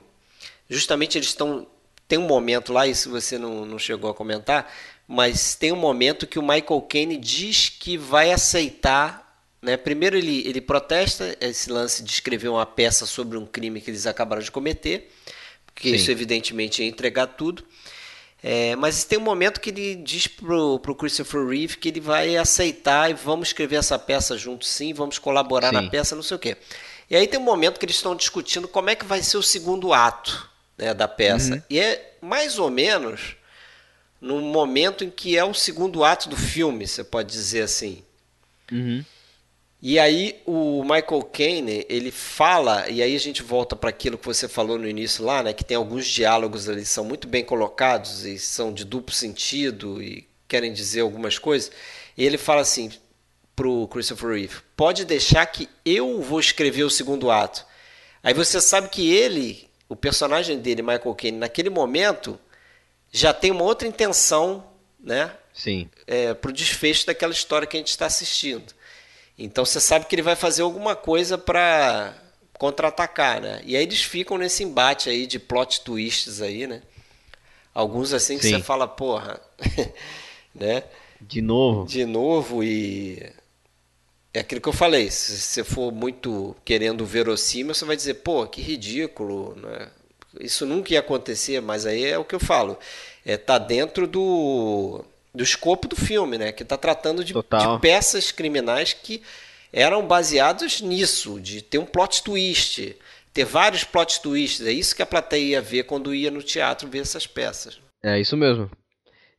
justamente eles estão tem um momento lá, isso você não, não chegou a comentar, mas tem um momento que o Michael Caine diz que vai aceitar, né? Primeiro ele ele protesta esse lance de escrever uma peça sobre um crime que eles acabaram de cometer, porque Sim. isso evidentemente ia entregar tudo. É, mas tem um momento que ele diz pro, pro Christopher Reeve que ele vai aceitar e vamos escrever essa peça junto sim, vamos colaborar Sim. na peça, não sei o quê. E aí tem um momento que eles estão discutindo como é que vai ser o segundo ato né, da peça. E é mais ou menos no momento em que é o segundo ato do filme, você pode dizer assim. Uhum. E aí o Michael Caine, ele fala, e aí a gente volta para aquilo que você falou no início lá, né, que tem alguns diálogos ali que são muito bem colocados e são de duplo sentido e querem dizer algumas coisas. E ele fala assim pro Christopher Reeve: "Pode deixar que eu vou escrever o segundo ato". Aí você sabe que ele, o personagem dele, Michael Caine, naquele momento já tem uma outra intenção, né, Sim. é, para o desfecho daquela história que a gente está assistindo. Então você sabe que ele vai fazer alguma coisa para contra-atacar, né? E aí eles ficam nesse embate aí de plot twists aí, né? Alguns assim que Sim. você fala, porra, [LAUGHS] né? De novo. De novo e é aquilo que eu falei, se você for muito querendo verossímil, você vai dizer, pô, que ridículo, né? Isso nunca ia acontecer, mas aí é o que eu falo. É, tá dentro do, do escopo do filme, né? Que tá tratando de, de peças criminais que eram baseadas nisso, de ter um plot twist, ter vários plot twists. É isso que a plateia ia ver quando ia no teatro ver essas peças. É isso mesmo.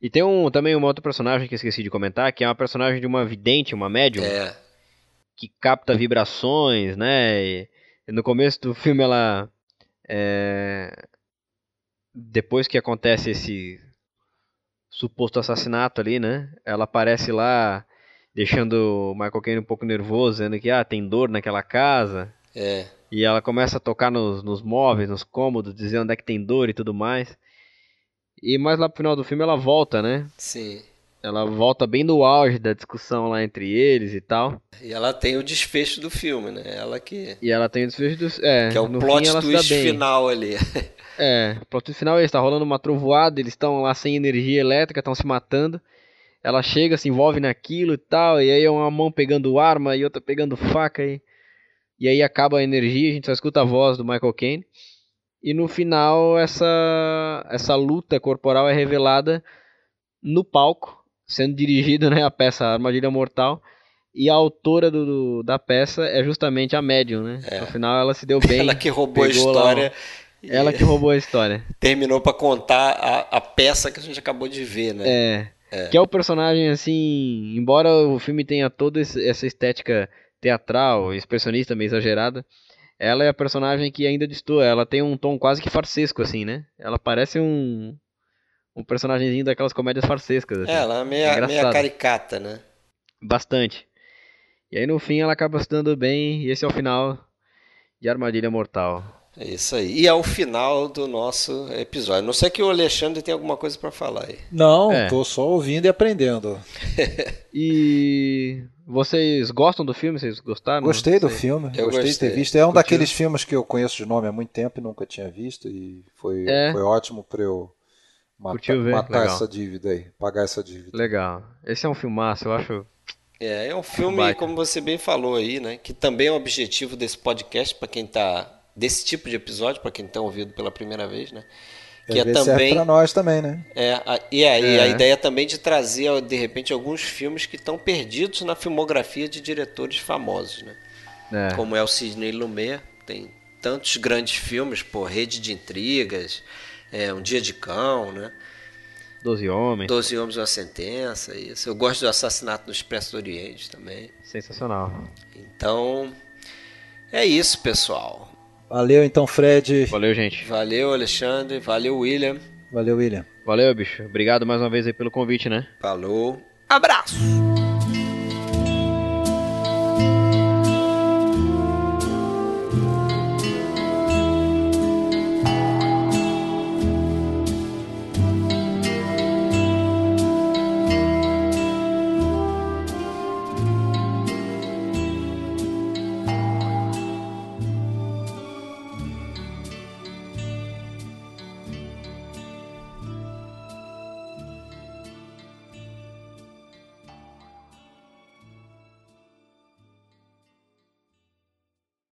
E tem um, também uma outra personagem que eu esqueci de comentar, que é uma personagem de uma vidente, uma médium, É, que capta vibrações, né? E, no começo do filme ela. é, depois que acontece esse suposto assassinato ali, né? Ela aparece lá deixando o Michael Caine um pouco nervoso, dizendo que ah, tem dor naquela casa. é. E ela começa a tocar nos, nos móveis, nos cômodos, dizendo onde é que tem dor e tudo mais. E mais lá pro final do filme ela volta, né? Sim. Ela volta bem no auge da discussão lá entre eles e tal. E ela tem o desfecho do filme, né? Ela que, E ela tem o desfecho dos. É, que é o plot fim twist final ali. [LAUGHS] É, o plot twist final é esse, tá rolando uma trovoada, eles estão lá sem energia elétrica, estão se matando. Ela chega, se envolve naquilo e tal, e aí é uma mão pegando arma e outra pegando faca e, e aí acaba a energia, a gente só escuta a voz do Michael Caine. E no final essa essa luta corporal é revelada no palco, sendo dirigido, né, a peça Armadilha Mortal. E a autora do, do- da peça é justamente a médium, né? No final ela se deu bem. ela que roubou a lá história. um- Ela que roubou a história. terminou pra contar a, a peça que a gente acabou de ver, né? É, Que é o personagem, assim, embora o filme tenha toda essa estética teatral, expressionista, meio exagerada, ela é a personagem que ainda destoa. Ela tem um tom quase que farsesco, assim, né? Ela parece um, um personagemzinho daquelas comédias farsescas, assim. É, ela é meia, Engraçado. meia caricata, né? Bastante. E aí no fim ela acaba se dando bem, e esse é o final de Armadilha Mortal. É isso aí. E é o final do nosso episódio. Não sei que o Alexandre tem alguma coisa pra falar aí. Não, É. tô só ouvindo e aprendendo. [LAUGHS] E vocês gostam do filme? Vocês gostaram? Gostei do filme, Eu gostei, de gostei. ter visto. É um Curtiu? daqueles filmes que eu conheço de nome há muito tempo e nunca tinha visto e foi, É. foi ótimo para eu mata- Curtiu ver? matar Legal. essa dívida aí, pagar essa dívida. Legal. Esse é um filmaço, eu acho. É, é um filme, Baita. como você bem falou aí, né? Que também é o objetivo desse podcast, pra quem tá desse tipo de episódio, para quem está ouvindo pela primeira vez, né? Que é também para nós também, né? É, a, e, é, é. a ideia também de trazer de repente alguns filmes que estão perdidos na filmografia de diretores famosos, né? É. Como é o Sidney Lumet, tem tantos grandes filmes, por Rede de Intrigas, é, Um Dia de Cão, né? Doze Homens. Doze Homens uma Sentença, isso. Eu gosto do Assassinato no Expresso do Oriente também. Sensacional. Então, é isso, pessoal. Valeu então, Fred. Valeu, gente. Valeu, Alexandre. Valeu, William. Valeu, William. Valeu, bicho. Obrigado mais uma vez aí pelo convite, né? Falou. Abraço.